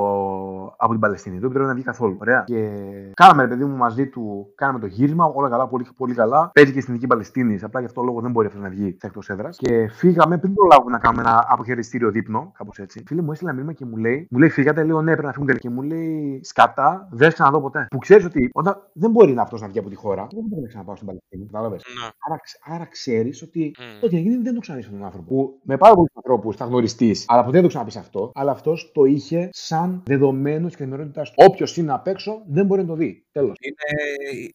από την Παλαιστίνη. Δεν του επιτρέπεται να βγει καθόλου. Ωραία. Και κάναμε, ρε παιδί μου, μαζί του, κάναμε το γύρισμα, όλα καλά, πολύ, πολύ καλά. Παίζει και στην δική Παλαιστίνη, απλά γι' αυτό λόγο δεν μπορεί αυτός να βγει εκτός έδρας. Και φύγαμε πριν προλάβουμε να κάνουμε ένα αποχαιρετιστήριο δείπνο, κάπως έτσι. Φίλε μου έστειλε ένα μήνυμα και μου λέει, μου λέει φύγατε, λέω ναι, πρέπει να φύγουμε. Και μου λέει σκατά, δεν θα ξαναδώ ποτέ. Που ξέρεις ότι όταν δεν μπορεί να αυτός να βγει από τη χώρα, δεν μπορεί να ξαναπάω στην Παλαιστίνη. Κατάλαβες. Ναι. Άρα, άρα ξέρεις ότι Μμ. ό,τι έγινε δεν το ξαναδείς τον άνθρωπο. Που με πάρα πολλούς ανθρώπους θα γνωριστείς, αλλά ποτέ δεν το ξαναπείς αυτό. Αλλά αυτός το είχε σαν δεδομένος τη καθημερινότητά του. Όποιος είναι απ' έξω δεν μπορεί να το δει. Τέλος. Είναι,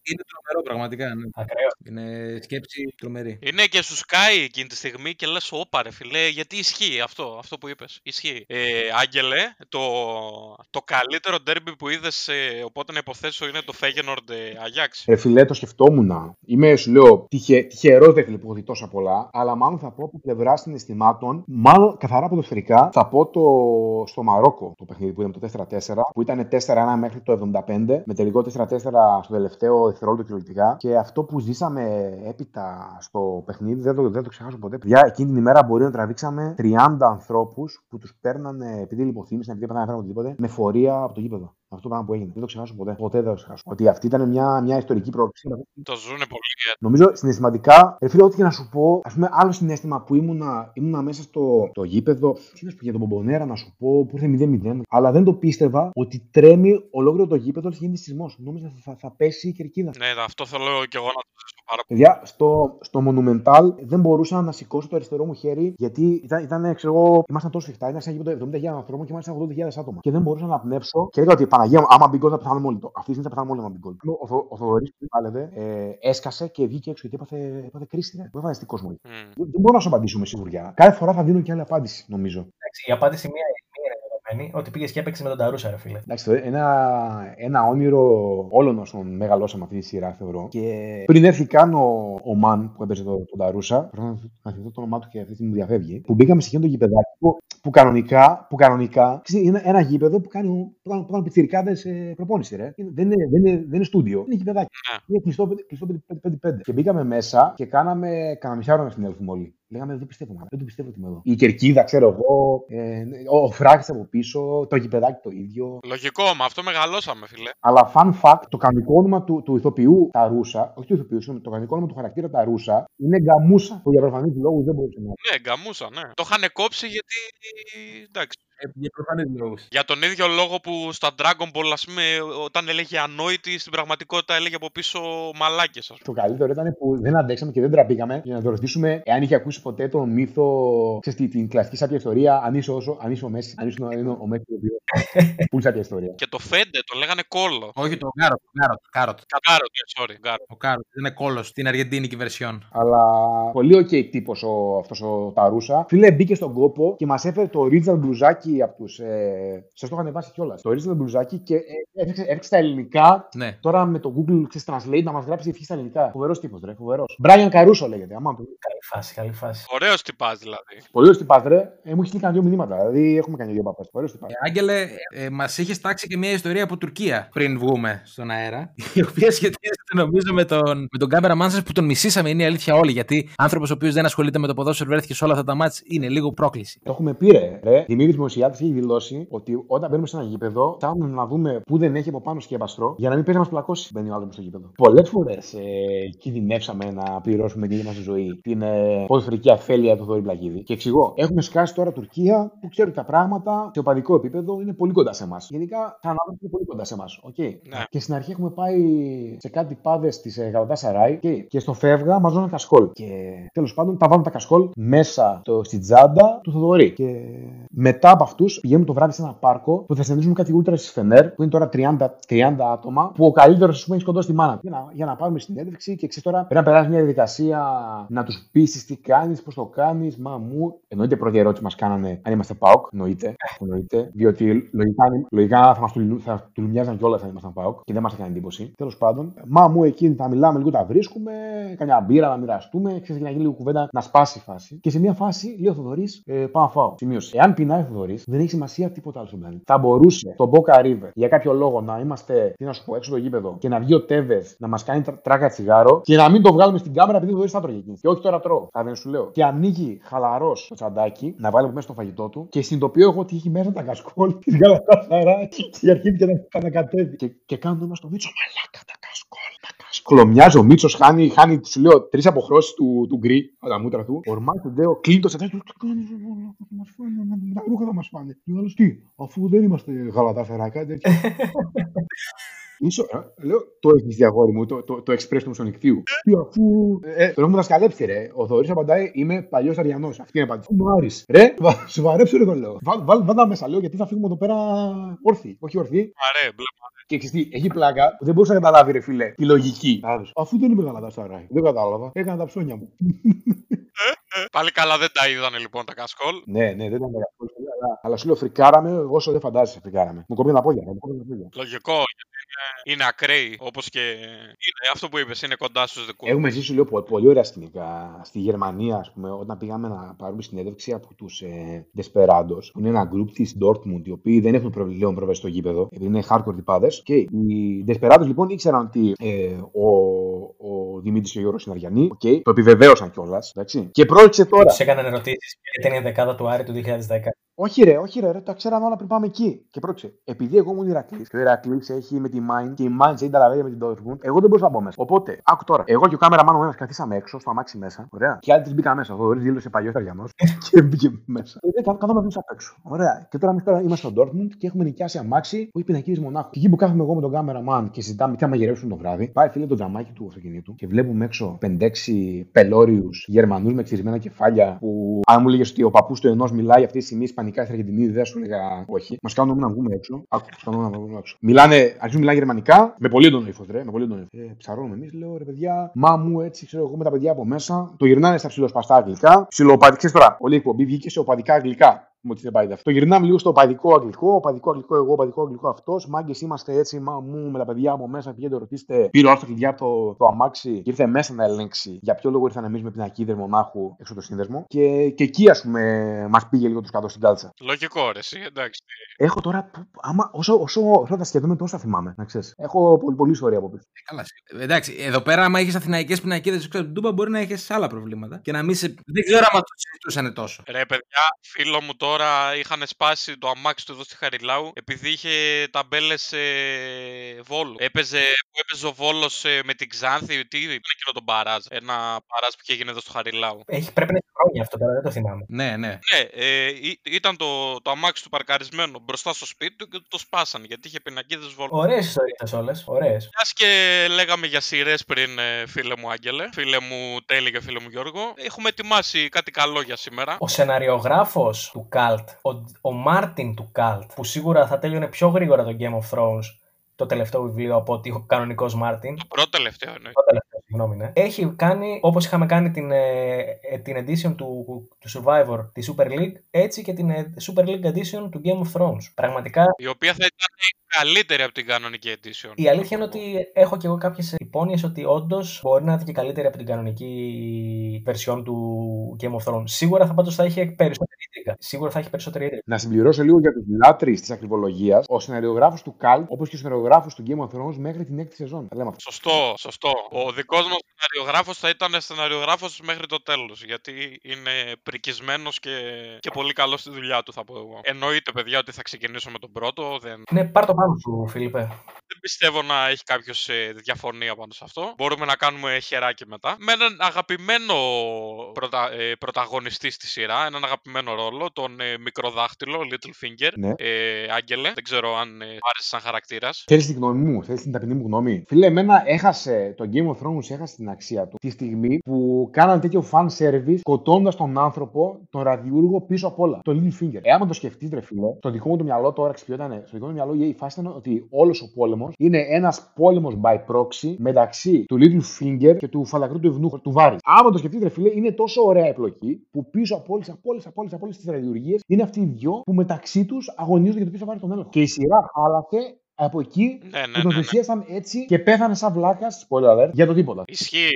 είναι τρομερό πραγματικά. Ναι. Ακραίος. Είναι σκέψη τρομερή. Είναι και σου σκάει εκείνη τη στιγμή και λες: Όπα, ρε φιλέ, γιατί ισχύει αυτό, αυτό που είπες. Ισχύει. Ε, Άγγελε, το, το καλύτερο ντέρμπι που είδες, ε, οπότε να υποθέσω είναι το Feyenoord ε, Ajax. Ρε φιλέ, το σκεφτόμουν. Είμαι, σου λέω, τυχε, τυχερός δε φίλε που έχω δει τόσα πολλά. Αλλά μάλλον θα πω από πλευρά συναισθημάτων, μάλλον καθαρά ποδοσφαιρικά, θα πω το στο Μαρόκο το παιχνίδι που ήταν το 4-4, που ήταν 4-1 μέχρι το 75, με τελικό 4-4 στο τελευταίο δευτερόλεπτο κυριολεκτικά. Και αυτό που ζήσαμε έπειτα στο παιχνίδι, δεν το, δεν το ξεχάσω ποτέ. Παιδιά, εκείνη την ημέρα μπορεί να τραβήξαμε 30 ανθρώπους που τους παίρνανε επειδή λιποθύμησαν, επειδή έπαθαν να φέρουν οτιδήποτε, με φορεία από το γήπεδο. Αυτό το πράγμα που έγινε. Δεν το ξεχάσω ποτέ. Ποτέ δεν το ξεχάσω. Ότι αυτή ήταν μια, μια ιστορική πρόκληση. Το ζούνε πολύ. ε. Νομίζω συναισθηματικά, ρε φίλε, ό,τι και να σου πω, ας πούμε, άλλο συνέστημα που ήμουνα, ήμουνα μέσα στο το γήπεδο. Τι να σου πω για τον Μπομπονέρα να σου πω, που ήρθε 0-0. Αλλά δεν το πίστευα ότι τρέμει ολόκληρο το γήπεδο και γίνεται σεισμός. Νόμιζα θα, θα, θα πέσει η κερκίδα. Ναι, αυτό θέλω και εγώ να το ζήσω πάρα πολύ. Παιδιά, στο, στο Monumental δεν μπορούσα να σηκώσω το αριστερό μου χέρι γιατί ήταν, ήταν ξέρω εγώ, ήμασταν τόσο σφιχτά. Ήταν σαν γήπεδο 70.000 ανθρώπων και ήμασταν 80.000 άτομα. Και δεν μπορούσα να πνεύσω και έλεγα ότι Παναγία μου, άμα μπει γκολ θα πεθάνουμε όλοι. Το- Αυτή τη στιγμή θα πεθάνουμε όλοι άμα μπει γκολ. Ο, Θο- ο Θοδωρής που πάλευε ε, έσκασε και βγήκε έξω γιατί έπαθε, έπαθε κρίση. Ρε. Δεν έβαλε τι κόσμο. Μμ. Δεν, δεν μπορώ να σου απαντήσω με σιγουριά. Κάθε φορά θα δίνω και άλλη απάντηση, νομίζω. Εντάξει, η απάντηση μία, μία είναι δεδομένη, ότι πήγες και έπαιξε με τον Ταρούσα, ρε φίλε. Εντάξει, το- ένα, ένα όνειρο όλων όσων μεγαλώσαμε αυτή τη σειρά, θεωρώ. Και πριν έρθει καν ο, ο Μαν που έπαιζε τον το Ταρούσα, πρέπει να- να θυμηθώ το όνομά του και αυτή τη στιγμή μου διαφεύγει, που μπήκαμε σε εκείνο το γηπεδάκι που, που κανονικά, που κανονικά ξέρεις, είναι ένα γήπεδο που κάνει, που κάνουν, που κάνουν πιτσιρικάδες, ε, προπόνηση. Ρε. Είναι- Δεν, είναι, δεν, είναι, δεν είναι στούντιο, είναι γηπεδάκι. Ναι. Είναι κλειστό, κλειστό 5-5. Και μπήκαμε μέσα και κάναμε κανένα μισά ώρα να συνέλθουμε όλοι. Λέγαμε δεν το πιστεύω, μάνα, δεν το πιστεύω ότι είμαι εδώ. Η κερκίδα, ξέρω εγώ, ε, ο, ο φράχτη από πίσω, το γηπεδάκι το ίδιο. Λογικό, με αυτό μεγαλώσαμε, φίλε. Αλλά fun fact, το κανονικό όνομα του, του ηθοποιού Ταρούσα, όχι του ηθοποιού, συγγνώμη, το κανονικό όνομα του χαρακτήρα Ταρούσα είναι Γκαμούσα. Που για προφανείς λόγους δεν μπορούσε να. Ναι, γκαμούσα, ναι. Το είχαν κόψει γιατί. Εντάξει. Ε, για προφανείς λόγους. Για τον ίδιο λόγο που στα Dragon Ball, ας πούμε, όταν έλεγε ανόητη, στην πραγματικότητα έλεγε από πίσω μαλάκες, ας πούμε. Το καλύτερο ήταν που δεν αντέξαμε και δεν τραπήκαμε για να το ρωτήσουμε εάν είχε ακούσει ποτέ τον μύθο, ξέρεις, τι- την κλασική σάπια ιστορία, αν είσαι, όσο, αν είσαι ο Μέση, αν είσαι ο, είναι ο Μέση, ο οποίος. Πού σάπια ιστορία. Και το Φέντε το λέγανε κόλλο. Όχι το Κάροτ. Το Κάροτ. Το Κάροτ. Κατάρω, ναι, sorry, γκάρο. Ο Κάροτ. Είναι κόλο στην αργεντίνικη version. Αλλά πολύ ok τύπος ο, αυτός ο Ταρούσα. Φίλε, μπήκε στον κόπο και μας έφερε το original μπλουζάκι από τους. Ε, Σας το είχαν βάσει κιόλας. Το original μπλουζάκι και ε, έφτιαξε, έφτιαξε τα ελληνικά. Ναι. Τώρα με το Google ξέρεις, Translate να μας γράψει ευχή στα ελληνικά. Φοβερός τύπος, ρε. Φοβερός. Brian Καρούσο λέγεται. Άμα το... Καλή φάση, καλή φάση. Ωραίος τυπάς δηλαδή. Πολύ ωραίος τυπάς, ρε. Ε, μου έχει στείλει κανένα δύο μηνύματα. Δηλαδή έχουμε κάνει δύο παπέ. Ωραίος τυπάς. Ε, Άγγελε, ε, μας είχες τάξει και μια ιστορία από Τουρκία πριν βγούμε στον αέρα. Η οποία σχετίζεται νομίζω με τον, με τον κάμερα σας που τον μισήσαμε. Είναι η αλήθεια όλοι. Γιατί άνθρωπος ο οποίος δεν ασχολείται με το ποδόσφαιρο βρέθηκε σε όλα αυτά τα μάτς είναι λίγο πρόκληση. Το έχουμε πει, ρε. ρε. Δημήτρης Δημοσιάτη έχει δηλώσει ότι όταν μπαίνουμε σε ένα γήπεδο, θέλουμε να δούμε πού δεν έχει από πάνω σκεπαστρό για να μην παίζει να μας πλακώσει. Μπαίνει ο άλλο στο γήπεδο. Πολλές φορές ε, κινδυνεύσαμε να πληρώσουμε την ίδια μας ζωή την ε, ποδοσφαιρική αφέλεια του Θοδωρή Πλαγίδη. Και εξηγώ, έχουμε σκάσει τώρα Τουρκία που ξέρει ότι τα πράγματα σε οπαδικό επίπεδο είναι πολύ κοντά σε εμάς. Γενικά, σαν άνθρωποι είναι πολύ κοντά σε εμάς. Okay. Ναι. Και στην αρχή έχουμε πάει σε κάτι πάδες της ε, Γαλατά Σαράι okay. και στο φεύγα μας δώσαν κασκόλ. Και τέλος πάντων τα βάλουν τα κασκόλ μέσα στο, στη τσάντα του Θοδωρή. Και μετά από αυτούς πηγαίνουμε το βράδυ σε ένα πάρκο που θα συναντήσουμε κάτι ούλτρα στη Φενέρ που είναι τώρα 30, 30 άτομα που ο καλύτερος ας πούμε έχει κοντά στη μάνα του. Για να, για να πάρουμε συνέντευξη και ξέρεις τώρα πρέπει να περάσει μια διαδικασία να τους πείσεις τι κάνεις, πώς το κάνεις, μα μου. Εννοείται πρώτη ερώτηση μας κάνανε αν είμαστε ΠΑΟΚ. Εννοείται. εννοείται διότι λογικά, λογικά θα μας του, θα του μοιάζαν κιόλας αν ήμασταν ΠΑΟΚ και δεν μας έκανε εντύπωση. Τέλος πάντων, μα μου εκεί θα μιλάμε λίγο, τα βρίσκουμε, καμιά μπύρα να μοιραστούμε, ξέρεις να γίνει λίγο κουβέντα να σπάσει η φάση. Και σε μια φάση λέει ο Θοδωρής, ε, πάω να φάω. Σημείωση. Εάν πεινάει ο Θοδωρής, δεν έχει σημασία τίποτα άλλο στον πλανήτη. Θα μπορούσε το Boca River για κάποιο λόγο να είμαστε, τι να σου πω, έξω το γήπεδο και να βγει ο Τέβε να μας κάνει τρα- τράκα τσιγάρο και να μην το βγάλουμε στην κάμερα επειδή ο Θοδωρή θα τρώγε εκείνης. Και όχι τώρα τρώω. Θα δεν σου λέω. Και ανοίγει χαλαρός το τσαντάκι να βάλει από μέσα το φαγητό του και συνειδητοποιώ εγώ ότι έχει μέσα τα κασκόλ τη γαλατά και αρχίζει και να τα ανακατεύει. Και, και κάνω ένα στο Μίτσο, μαλάκα τα κασκόλ, τα κασκόλ. Κλωμιάζει ο Μίτσο, χάνει, χάνει, σου λέω, τρει αποχρώσει του, του γκρι από τα μούτρα του. Ορμάει τον Ντέο, κλείνει το τσαντάκι του. Τι κάνεις, ρε, μαλάκα, θα μας φάνε, τα ρούχα θα μα φάνε. Και ο άλλος, τι, αφού δεν είμαστε γαλατά φεράκια, τέτοια. Ίσο, ε, λέω, το έχεις διαγόρι μου, το, το, το express του μουσονικτίου. Τι αφού. Ε, τον έχουμε δασκαλέψει, ρε. Ο Θοδωρής απαντάει, είμαι παλιός Αριανός. Αυτή είναι η απάντηση. Μου άρει. Ρε, βα- σοβαρέψου, ρε, το λέω. Βάλ, βάλ, βάλ τα μέσα, λέω, γιατί θα φύγουμε εδώ πέρα όρθιοι. Όχι ορθιοί. Μαρέ, μπλε, μαρέ. Και ξέρεις τι, έχει πλάκα που δεν μπορούσα να καταλάβει, ρε φίλε, τη λογική. Κατάλαβες. Αφού δεν είμαι γαλατά σαράι. Δεν κατάλαβα. Έκανα τα ψώνια μου. Πάλι καλά δεν τα είδανε λοιπόν τα κασκόλ. ναι, ναι, δεν ήταν καθόλου. Αλλά, αλλά σου λέω, φρικάραμε όσο δεν φαντάζεσαι, φρικάραμε. Μου κόμπει τα πόδια. Μου κόμπει τα πόδια. Λογικό, γιατί είναι, είναι ακραίοι, όπως και είναι αυτό που είπες, είναι κοντά στους δικούς. Έχουμε ζήσει λίγο πο- πολύ ωραία σκηνικά. Στη Γερμανία, ας πούμε, όταν πήγαμε να πάρουμε συνέντευξη από τους ε, Desperados, που είναι ένα group της Dortmund, οι οποίοι δεν έχουν πλέον προβέσει στο γήπεδο, επειδή είναι hardcore τυπάδες. Και οι Desperados λοιπόν ήξεραν ότι ε, ο, ο Δημήτρης και ο Γιώργος είναι Αριανοί. Okay, το επιβεβαίωσαν κιόλας. Και πρόκειται τώρα. Του έκαναν ερωτήσεις για την δεκάδα του Άρη του 2010. Όχι ρε, όχι ρε, ρε, τα ξέραμε όλα πριν πάμε εκεί. Και πρόξε, επειδή εγώ ήμουν Ηρακλής και ο Ηρακλής έχει με τη Mind και η Mind έχει τα με την Dortmund, εγώ δεν μπορούσα να μπω μέσα. Οπότε, άκου τώρα, εγώ και ο κάμερα μάνο ένα καθίσαμε έξω, στο αμάξι μέσα. Ωραία. Και άλλοι τρει μπήκαν μέσα. Ο Θοδωρή δήλωσε παλιός Ιταλιανό και μπήκε μέσα. Και δεν καθόμαστε εμεί απ' έξω. Ωραία. Και τώρα εμείς τώρα είμαστε στο Dortmund και έχουμε νοικιάσει αμάξι που έχει πινακίδε μονάχου. Και εκεί που κάθομαι εγώ με τον κάμερα man και συζητάμε τι θα μαγειρεύσουν το βράδυ, πάει φίλε το τζαμάκι του αυτοκινήτου και βλέπουμε έξω 5-6 πελώριους Γερμανούς με ξυρισμένα κεφάλια που αν μου λέγες ότι ο παππούς του ενός μιλάει αυτή τη στιγμή Ισπανικά στην Αργεντινή, δεν σου έλεγα όχι. Μας κάνουν να βγούμε έξω. Άκου, κάνουν να βγούμε έξω. Μιλάνε, αρχίζουν μιλάνε γερμανικά με πολύ έντονο ύφος, ρε. Με πολύ έντονο ύφος. Ε, ψαρώνουμε εμείς, λέω ρε παιδιά, μα μου έτσι, ξέρω εγώ με τα παιδιά από μέσα. Το γυρνάνε στα ψιλοσπαστά αγγλικά. Ψιλοπαδικέ τώρα. Όλη η εκπομπή βγήκε σε οπαδικά αγγλικά μου ότι δεν πάει αυτό. Το γυρνάμε λίγο στο οπαδικό αγγλικό, οπαδικό αγγλικό εγώ, οπαδικό αγγλικό αυτός. Μάγκες είμαστε έτσι, μα μου με τα παιδιά από μέσα. Πηγαίνετε ρωτήστε, πήρε ο κλειδιά από το, το αμάξι και ήρθε μέσα να ελέγξει για ποιο λόγο ήρθαν εμεί με πινακίδε μονάχου έξω το σύνδεσμο. Και, και εκεί ας πούμε μας πήγε λίγο τους κάτω στην κάλτσα. Λογικό, ρε, εσύ, εντάξει. Έχω τώρα, άμα, όσο, όσο, όσο τα σκεφτούμε, τόσο θυμάμαι, να ξέρεις. Έχω πολύ, πολύ ιστορία από πίσω. Ε, καλά, εντάξει, εδώ πέρα, άμα έχει αθηναϊκές πινακίδες έξω από την Τούμπα, μπορεί να έχεις άλλα προβλήματα. Και να μην σε... Δεν ξέρω αν το συζητούσαν τόσο. Ρε, παιδιά, φίλο μου τώρα είχαν σπάσει το αμάξι του εδώ στη Χαριλάου επειδή είχε ταμπέλες ε, Βόλου. Έπαιζε, που έπαιζε ο Βόλος ε, με την Ξάνθη. Τι ήταν εκείνο τον παράζ. Ένα παράζ που είχε γίνει εδώ στο Χαριλάου. Έχει, πρέπει να έχει χρόνια αυτό τώρα, δεν το θυμάμαι. Ναι, ναι. Ναι, ε, ήταν το, το αμάξι του παρκαρισμένο μπροστά στο σπίτι του και το σπάσαν γιατί είχε πινακίδες Βόλου. Ωραίες ιστορίες όλες. Ωραίες. Μιας και λέγαμε για σειρές πριν, ε, φίλε μου Άγγελε, φίλε μου Τέλη και φίλε μου Γιώργο, έχουμε ετοιμάσει κάτι καλό για σήμερα. Ο σεναριογράφος του Καλτ, ο ο Μάρτιν του Καλτ, που σίγουρα θα τέλειωνε πιο γρήγορα το Game of Thrones, το τελευταίο βιβλίο από ότι ο κανονικός Μάρτιν. Το πρώτο τελευταίο, ναι. Το τελευταίο, συγγνώμη, ναι. Έχει κάνει, όπως είχαμε κάνει την, ε, ε, την edition του, του Survivor, τη Super League, έτσι και την ε, Super League edition του Game of Thrones. Πραγματικά. Η οποία θα ήταν καλύτερη από την κανονική edition. Η αλήθεια είναι ότι έχω και εγώ κάποιες υπόνοιες ότι όντως μπορεί να είναι και καλύτερη από την κανονική version του Game of Thrones. Σίγουρα θα πάντως θα έχει περισσότερη ίντρικα. Σίγουρα θα έχει περισσότερη ίντρικα. Να συμπληρώσω λίγο για τους λάτρε της ακριβολογίας. Ο σεναριογράφο του Καλ, όπως και ο σεναριογράφο του Game of Thrones μέχρι την έκτη σεζόν. Σωστό, σωστό. Ο δικό μα σεναριογράφος θα ήταν σεναριογράφος μέχρι το τέλος. Γιατί είναι πρικισμένος και, και πολύ καλός στη δουλειά του, θα πω εγώ. Εννοείται, παιδιά, ότι θα ξεκινήσω με τον πρώτο. Δεν... Ναι, πάρ το πάνω σου, Φίλιππε. Δεν πιστεύω να έχει κάποιος ε, διαφωνία πάνω σε αυτό. Μπορούμε να κάνουμε χεράκι μετά. Με έναν αγαπημένο πρωτα... ε, πρωταγωνιστή στη σειρά, έναν αγαπημένο ρόλο, τον ε, μικροδάχτυλο, Little Finger. Ναι. Ε, Άγγελε, δεν ξέρω αν ε, άρεσες σαν χαρακτήρας. Θέλεις την γνώμη μου, θέλεις την ταπεινή μου γνώμη. Φίλε, εμένα έχασε το Game of Thrones, έχασε την αξία του τη στιγμή που κάναν τέτοιο fan service σκοτώντας τον άνθρωπο, τον ραδιούργο πίσω απ' όλα. Το Little Finger. Εάν το σκεφτείς, ρε φίλε, το δικό μου το μυαλό τώρα ξυπνιόταν. Στο δικό μου μυαλό η φάση ήταν ότι όλος ο πόλεμος είναι ένας πόλεμος by proxy μεταξύ του Little Finger και του φαλακρού του ευνούχου του Βάρη. Άμα το σκεφτείς, ρε φίλε, είναι τόσο ωραία επλοκή που πίσω από όλες από όλες από όλες από όλες τις ραδιουργίε είναι αυτοί οι δυο που μεταξύ τους αγωνίζονται για το ποιος θα πάρει τον έλεγχο. Και η σειρά χάλασε από εκεί Ναι, ναι, που τον ναι, ναι. θυσίασαν έτσι και πέθανε σαν βλάκας, spoiler alert, για το τίποτα. Ισχύει.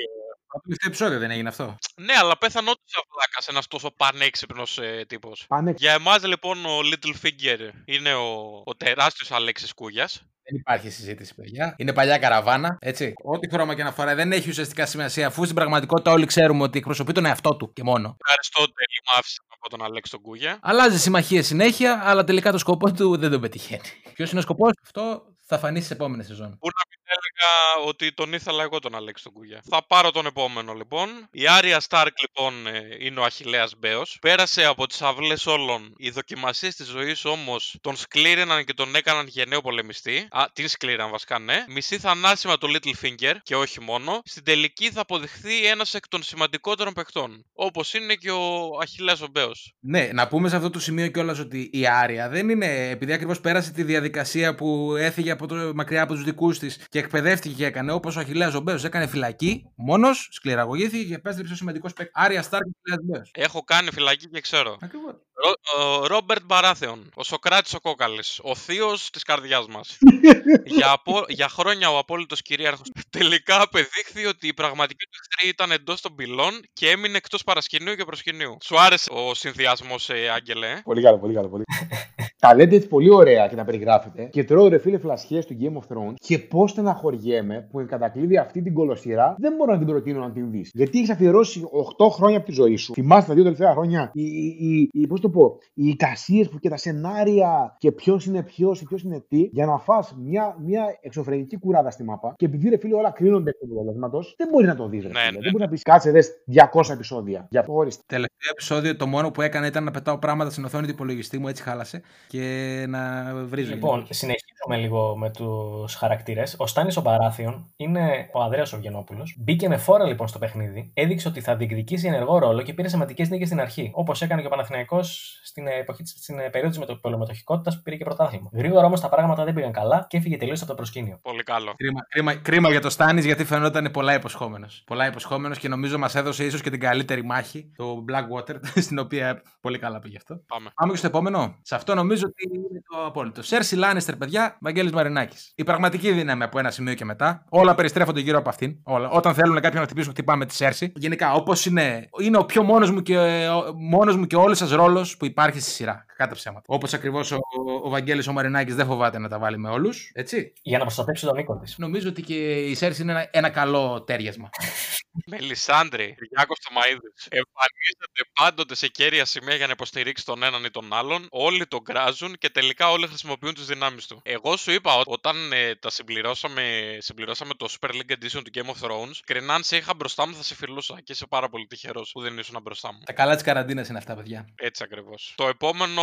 Το τελευταίο επεισόδιο δεν έγινε αυτό. Ναι, αλλά πέθανε όντως σαν βλάκας ένας τόσο πανέξυπνος ε, τύπος. Πάνε Για εμάς λοιπόν ο Little Finger είναι ο, ο τεράστιος Αλέξη Κούγια. Δεν υπάρχει συζήτηση, παιδιά. Είναι παλιά καραβάνα, έτσι. Ό,τι χρώμα και να φοράει δεν έχει ουσιαστικά σημασία, αφού στην πραγματικότητα όλοι ξέρουμε ότι εκπροσωπεί τον εαυτό του και μόνο. Ευχαριστώ, Τέλη, μου άφησες από τον Αλέξη τον Κούγια. Αλλάζει συμμαχίε συνέχεια, αλλά τελικά το σκοπό του δεν τον πετυχαίνει. Ποιος είναι ο σκοπός, αυτό θα φανεί στις επόμενες σεζόν. Πού να μην έλεγα ότι τον ήθελα εγώ τον Αλέξη τον Κούγια. Θα πάρω τον επόμενο λοιπόν. Η Άρια Στάρκ λοιπόν ε, είναι ο Αχιλλέας Μπέος. Πέρασε από τις αυλές όλων. Οι δοκιμασίες της ζωής όμως τον σκλήριναν και τον έκαναν γενναίο πολεμιστή. Α, την σκλήριναν βασικά, ναι. Μισεί θανάσιμα τον Littlefinger και όχι μόνο. Στην τελική θα αποδειχθεί ένας εκ των σημαντικότερων παιχτών. Όπως είναι και ο Αχιλλέας ο Μπέος. Ναι, να πούμε σε αυτό το σημείο κιόλας ότι η Άρια δεν είναι, επειδή ακριβώς πέρασε τη διαδικασία που έφυγε από το, μακριά από τους δικούς της και εκπαιδεύτηκε και έκανε όπως ο Αχιλλέας ο Μπέος, έκανε φυλακή μόνος, σκληραγωγήθηκε και επέστρεψε ο σημαντικός παίκτης. Άρια Στάρκ και Αχιλλέας ο Μπέος. Έχω κάνει φυλακή και ξέρω. Ακριβώς. Ρο- ο Ρόμπερτ Μπαράθεον, ο Σοκράτης ο Κόκαλης, ο θείος της καρδιάς μας. για, απο... για χρόνια ο απόλυτος κυρίαρχος. Τελικά απεδείχθη ότι η πραγματική του εχθρή ήταν εντός των πυλών και έμεινε εκτός παρασκηνίου και προσκυνίου. Σου άρεσε ο συνδυασμός, ε, Άγγελε, ε; Πολύ καλό, πολύ καλό. Πολύ. Τα λέτε έτσι πολύ ωραία και τα περιγράφετε. Και τρώω ρε φίλε φλασιέ του Game of Thrones. Και πώς στεναχωριέμαι που εν κατακλείδη αυτή την κολοσσυρά δεν μπορώ να την προτείνω να την δεις. Γιατί έχεις αφιερώσει 8 χρόνια από τη ζωή σου. Θυμάστε τα δύο τελευταία χρόνια οι, οι, οι, οι, πώς το πω, οι εικασίες που και τα σενάρια και ποιος είναι ποιος και ποιος είναι τι για να φά μια, μια εξωφρενική κουράδα στη μάπα. Και επειδή ρε φίλε όλα κρίνονται εκ του αποτελέσματος, δεν μπορείς να το δεις. Ναι, ναι, Δεν μπορείς ναι. να πεις κάτσε δες 200 επεισόδια. Για αυτό ορίστε. Τελευταίο επεισόδιο το μόνο που έκανε ήταν να πετάω πράγματα στην οθόνη του υπολογιστή μου, έτσι χάλασε. Και να βρίζω. Λοιπόν, συνεχίζουμε λίγο με τους χαρακτήρες. Ο Στάνη ο Παράθιον είναι ο Ανδρέας Οβγενόπουλο. Μπήκε με φόρα λοιπόν στο παιχνίδι, έδειξε ότι θα διεκδικήσει ενεργό ρόλο και πήρε σημαντικές νίκες στην αρχή. Όπως έκανε και ο Παναθηναϊκός στην, εποχή, της- στην περίοδο της πολεμετοχικότητας που πήρε και πρωτάθλημα. Γρήγορα όμως τα πράγματα δεν πήγαν καλά και έφυγε τελείως από το προσκήνιο. Πολύ καλό. Κρίμα, κρίμα, κρίμα για το Στάνη γιατί φαινόταν πολλά υποσχόμενος. Πολλά υποσχόμενος και νομίζω μας έδωσε ίσως και την καλύτερη μάχη, το Blackwater, στην οποία πολύ καλά πήγε αυτό. Πάμε. Πάμε και στο επόμενο. Σε αυτό νομίζω ότι είναι το απόλυτο. Σέρσι Λάνιστερ, παιδιά, Βαγγέλης Μαρινάκης. Η πραγματική δύναμη από ένα σημείο και μετά. Όλα περιστρέφονται γύρω από αυτήν. Όλα. Όταν θέλουν κάποιον να χτυπήσουν, χτυπάμε τη Σέρσι. Γενικά, όπως είναι, είναι ο πιο μόνος μου και, μόνος μου και όλο σας ρόλος που υπάρχει στη σειρά. Κάτω ψέματα. Όπως ακριβώς ο, ο Βαγγέλης ο Μαρινάκης δεν φοβάται να τα βάλει με όλους. Έτσι. Για να προστατεύσει τον οίκο της. Νομίζω ότι και η Σέρσι είναι ένα, ένα καλό τέριασμα. Μελισάνδρη, Κυριάκο Τωμαίδη. Εμφανίζεται πάντοτε σε κέρια σημεία για να υποστηρίξει τον έναν ή τον άλλον. Όλοι τον κράζουν και τελικά όλοι χρησιμοποιούν τις δυνάμεις του. Εγώ σου είπα ό- όταν ε, τα συμπληρώσαμε, συμπληρώσαμε το Super League Edition του Game of Thrones, κρινάν σε είχα μπροστά μου θα σε φιλούσα και είσαι πάρα πολύ τυχερός που δεν ήσουν μπροστά μου. Τα καλά της καραντίνας είναι αυτά, παιδιά. Έτσι ακριβώς. Το επόμενο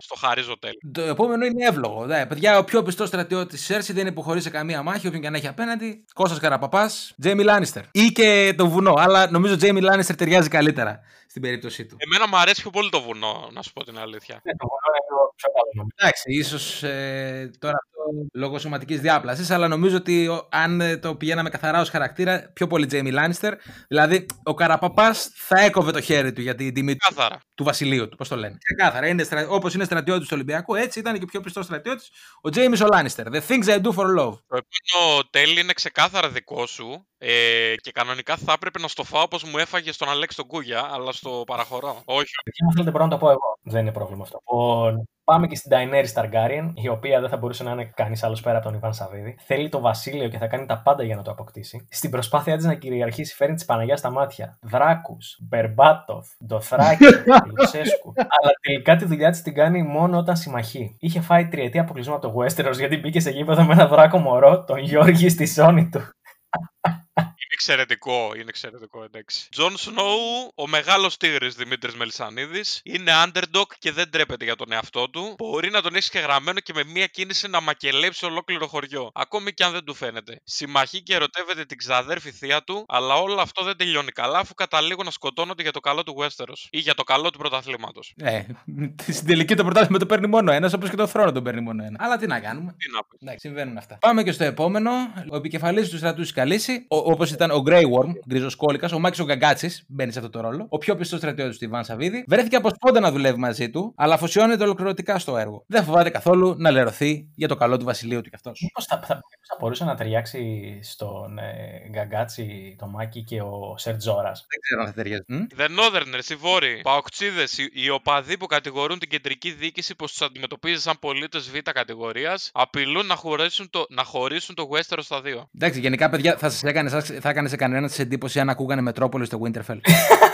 στο χαρίζω τέλει. Το επόμενο είναι εύλογο. Δε. Παιδιά, ο πιο πιστός στρατιώτης της Σέρση δεν υποχωρεί σε καμία μάχη, όποιον και αν έχει απέναντι. Κώστας Καραπαπάς, Τζέιμι Λάνιστερ. Ή και το βουνό. Αλλά νομίζω Τζέιμι Λάνιστερ ταιριάζει καλύτερα στην περίπτωσή του. Εμένα μου αρέσει πιο πολύ το βουνό, να σου πω την αλήθεια. Ναι, το βουνό είναι το πιο καλό. νομίζω. Εντάξει, ίσως ε, τώρα αυτό λόγω σωματικής διάπλασης, αλλά νομίζω ότι ο- αν ε, το πηγαίναμε καθαρά ως χαρακτήρα, πιο πολύ Τζέιμι Λάνιστερ. Δηλαδή, ο Καραπαπάς θα έκοβε το χέρι του για την τιμή του, Κάθαρα. του βασιλείου του. Πώς το λένε. Ξεκάθαρα. Είναι στρα... Όπως είναι στρατιώτης του Ολυμπιακού, έτσι ήταν και ο πιο πιστός στρατιώτης ο Τζέιμι ο Λάνιστερ. The things I do for love. Το επόμενο τέλει είναι ξεκάθαρα δικό σου ε, και κανονικά θα έπρεπε να στο φάω όπως μου έφαγε στον Αλέξη τον Κούγια, αλλά στο παραχωρώ. Όχι, Και αν θέλετε μπορώ να το πω εγώ. Δεν είναι πρόβλημα αυτό. Λοιπόν, πάμε και στην Daenerys Targaryen, η οποία δεν θα μπορούσε να είναι κανείς άλλος πέρα από τον Ιβάν Σαββίδη. Θέλει το βασίλειο και θα κάνει τα πάντα για να το αποκτήσει. Στην προσπάθειά της να κυριαρχήσει, φέρνει τη Παναγιάς στα μάτια. Δράκους, Μπερμπάτοφ, Ντοθράκη, Λουσέσκου. Αλλά τελικά τη δουλειά της την κάνει μόνο όταν συμμαχεί. Είχε φάει τριετή αποκλεισμό από το Westeros γιατί μπήκε σε γήπεδο με ένα δράκο μωρό, τον Γιώργη στη ζώνη του. Είναι εξαιρετικό, είναι εξαιρετικό, εντάξει. Τζον Σνόου, ο μεγάλος τίγρης Δημήτρης Μελισανίδης, είναι underdog και δεν ντρέπεται για τον εαυτό του. Μπορεί να τον έχεις και γραμμένο και με μία κίνηση να μακελέψει ολόκληρο χωριό. Ακόμη και αν δεν του φαίνεται. Συμμαχεί και ερωτεύεται την ξαδέρφη θεία του, αλλά όλο αυτό δεν τελειώνει καλά αφού καταλήγουν να σκοτώνονται για το καλό του Westeros ή για το καλό του πρωταθλήματος. Ε, στην τελική το πρωτάθλημα το παίρνει μόνο ένας, όπως και το θρόνο τον παίρνει μόνο ένα. Αλλά τι να κάνουμε. Τι να πεις. Εντάξει, συμβαίνουν αυτά. Πάμε και στο επόμενο. Ο επικεφαλής του στρατού τη Καλύση, όπως ήταν ο Grey Worm, γκρίζο κόλικα, ο Μάκης ο Γκαγκάτσης, μπαίνει σε αυτό το ρόλο. Ο πιο πιστός στρατιώτης του Ιβάν Σαββίδη. Βρέθηκε από σπόντα να δουλεύει μαζί του, αλλά αφοσιώνεται ολοκληρωτικά στο έργο. Δεν φοβάται καθόλου να λερωθεί για το καλό του βασιλείου του κι αυτός. Μήπως θα, θα, μήπως θα μπορούσε να ταιριάξει στον ε, Γκαγκάτσι, το Μάκη και ο Σερτ Ζόρα. Δεν ξέρω αν θα ταιριάζει. Μμ; The Northerners, οι Βόρειοι, Παοκτσίδε, οι, οι οπαδοί που κατηγορούν την κεντρική διοίκηση πως τους αντιμετωπίζει σαν πολίτες Β κατηγορίας, απειλούν να χωρίσουν, το, να χωρίσουν το Westeros στα δύο. Εντάξει, γενικά, παιδιά, θα σας έκανε, θα έκανε σε κανένα της εντύπωση αν ακούγανε Μετρόπολη στο Winterfell.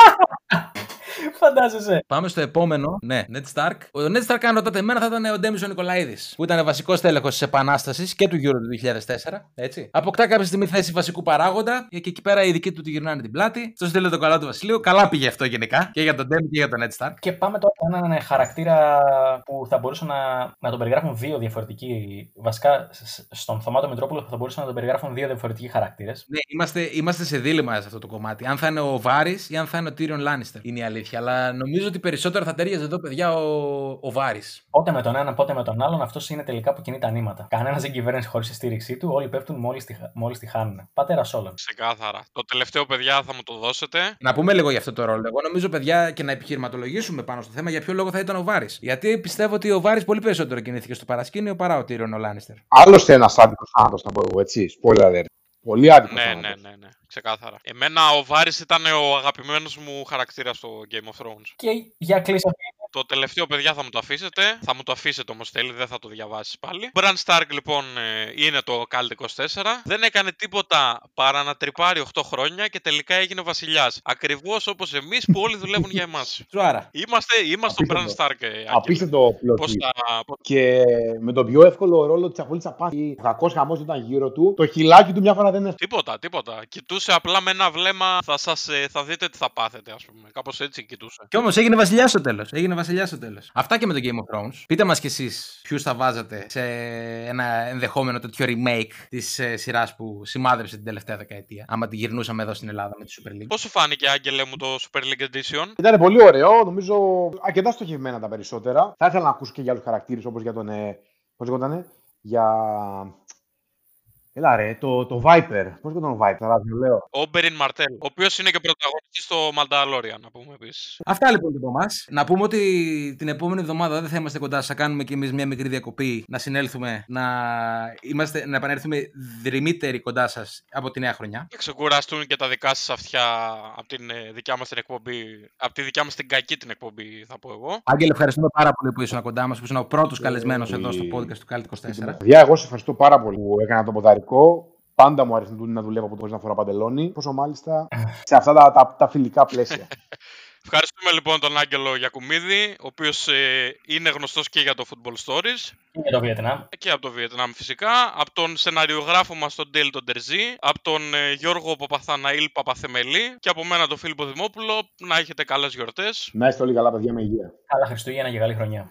Φαντάζεσαι. Πάμε στο επόμενο. Ναι, Ned Stark. Ο Ned Stark, αν ρωτάτε εμένα, θα ήταν ο Ντέμισο Νικολαίδης. Που ήταν βασικός τέλεχο της Επανάστασης και του Euro του 2004. Έτσι. Αποκτά κάποια στιγμή θέση βασικού παράγοντα και εκεί πέρα οι δικοί του τη γυρνάνε την πλάτη. Στο στείλε το καλά του Βασιλείου. Καλά πήγε αυτό γενικά. Και για τον Ντέμι και για τον Ned Stark. Και πάμε τώρα σε έναν ε, χαρακτήρα που θα μπορούσαν να, να τον περιγράφουν δύο διαφορετικοί. Βασικά, σ- στον Θωμάτο Μητρόπουλο θα μπορούσαν να τον περιγράφουν δύο διαφορετικοί χαρακτήρες. Ναι, είμαστε, είμαστε σε δίλημα σε αυτό το κομμάτι. Αν θα είναι ο Βάρης ή αν θα είναι ο Τύριον Λάνιστερ. Είναι η αλήθεια. Αλλά νομίζω ότι περισσότερο θα ταιριάζει εδώ, παιδιά, ο, ο Βάρης. Πότε με τον έναν, πότε με τον άλλον, αυτός είναι τελικά που κινεί τα νήματα. Κανένας δεν κυβέρνησε χωρίς τη στήριξή του, όλοι πέφτουν μόλις τη, μόλις τη χάνουν. Πατέρα όλων. Ξεκάθαρα. Το τελευταίο, παιδιά, θα μου το δώσετε. Να πούμε λίγο για αυτό το ρόλο. Εγώ νομίζω, παιδιά, και να επιχειρηματολογήσουμε πάνω στο θέμα για ποιο λόγο θα ήταν ο Βάρης. Γιατί πιστεύω ότι ο Βάρης πολύ περισσότερο κινήθηκε στο παρασκήνιο παρά ο Τύριον ο Λάνιστερ. Άλλωστε ένας άδικος θάνατος, να πω εγώ έτσι. Spoiler alert. Πολύ άδικος Ναι, θάνατος. ναι, ναι, ναι. Ξεκάθαρα. Εμένα ο Βάρης ήταν ο αγαπημένος μου χαρακτήρας στο Game of Thrones. Και για κλείσει αυτή Το τελευταίο, παιδιά, θα μου το αφήσετε. Θα μου το αφήσετε όμως θέλει, δεν θα το διαβάσεις πάλι. Μπραν Στάρκ, λοιπόν, ε, είναι το Κάλτ 24. Δεν έκανε τίποτα παρά να τριπάρει 8 χρόνια και τελικά έγινε βασιλιάς. Ακριβώς όπως εμείς που όλοι δουλεύουν για εμάς. Σουάρα. Είμαστε, είμαστε ο Μπραν Απίστευτο. Στάρκ. ε, Απίστευτο plot Πώς twist. θα, πώς- Και με τον πιο εύκολο ρόλο της Αχολή Απάντη, ο κακός χαμός ήταν γύρω του. Το χιλάκι του μια φορά δεν είναι. Τίποτα, τίποτα. Κοιτούσε απλά με ένα βλέμμα, θα, σας, ε, θα δείτε τι θα πάθετε, ας πούμε. Κάπως έτσι κοιτούσε. Κι όμως έγινε βασιλιάς στο τέλος. Έγινε βασιλιά στο τέλος. Αυτά και με το Game of Thrones. Πείτε μας κι εσείς ποιους θα βάζατε σε ένα ενδεχόμενο τέτοιο remake της ε, σειράς που σημάδεψε την τελευταία δεκαετία. Άμα τη γυρνούσαμε εδώ στην Ελλάδα με τη Super League. Πώς σου φάνηκε, Άγγελε μου, το Super League Edition; Ήταν πολύ ωραίο, νομίζω αρκετά στοχευμένα τα περισσότερα. Θα ήθελα να ακούσω και για άλλους χαρακτήρες όπως για τον. Ε, Πώς λέγονταν, για. Έλα ρε, το, το Viper. Πώς λέγονταν ο Viper, θα το λέω. Ο Μπεριν Μαρτέλ, ο οποίος είναι και πρωταγωνιστής στο Mandalorian, να πούμε επίσης. Αυτά λοιπόν και από εμά. Να πούμε ότι την επόμενη εβδομάδα δεν θα είμαστε κοντά σα. Θα κάνουμε κι εμείς μια μικρή διακοπή να συνέλθουμε, να, είμαστε, να επανέλθουμε δρυμύτεροι κοντά σας από τη νέα χρονιά. Να ξεκουραστούν και τα δικά σας αυτιά από την ε, δικιά μας την εκπομπή. Από τη δικιά μας την κακή την εκπομπή, θα πω εγώ. Άγγελε, ευχαριστούμε πάρα πολύ που ήσουν κοντά μας, που ήσουν ο πρώτος καλεσμένος εδώ στο podcast του Κάλτ 24. Παιδιά, εγώ σε ευχαριστώ πάρα πολύ που έκανα το ποδαρικό. Πάντα μου αρέσει να δουλεύω από το να φορά παντελόνι. Πόσο μάλιστα σε αυτά τα, τα, τα φιλικά πλαίσια. Ευχαριστούμε λοιπόν τον Άγγελο Γιακουμίδη, ο οποίος είναι γνωστός και για το Football Stories Και για το Βιετνάμ. και από το Βιετνάμ φυσικά, από τον σεναριογράφο μας τον Ντέλ τον Τερζή, από τον ε, Γιώργο Παπαθαναήλ Παπαθεμελή και από μένα τον Φίλιππο Δημόπουλο. Να έχετε καλές γιορτές. να είστε όλοι καλά, παιδιά, με υγεία. Καλά Χριστούγεννα και καλή χρονιά.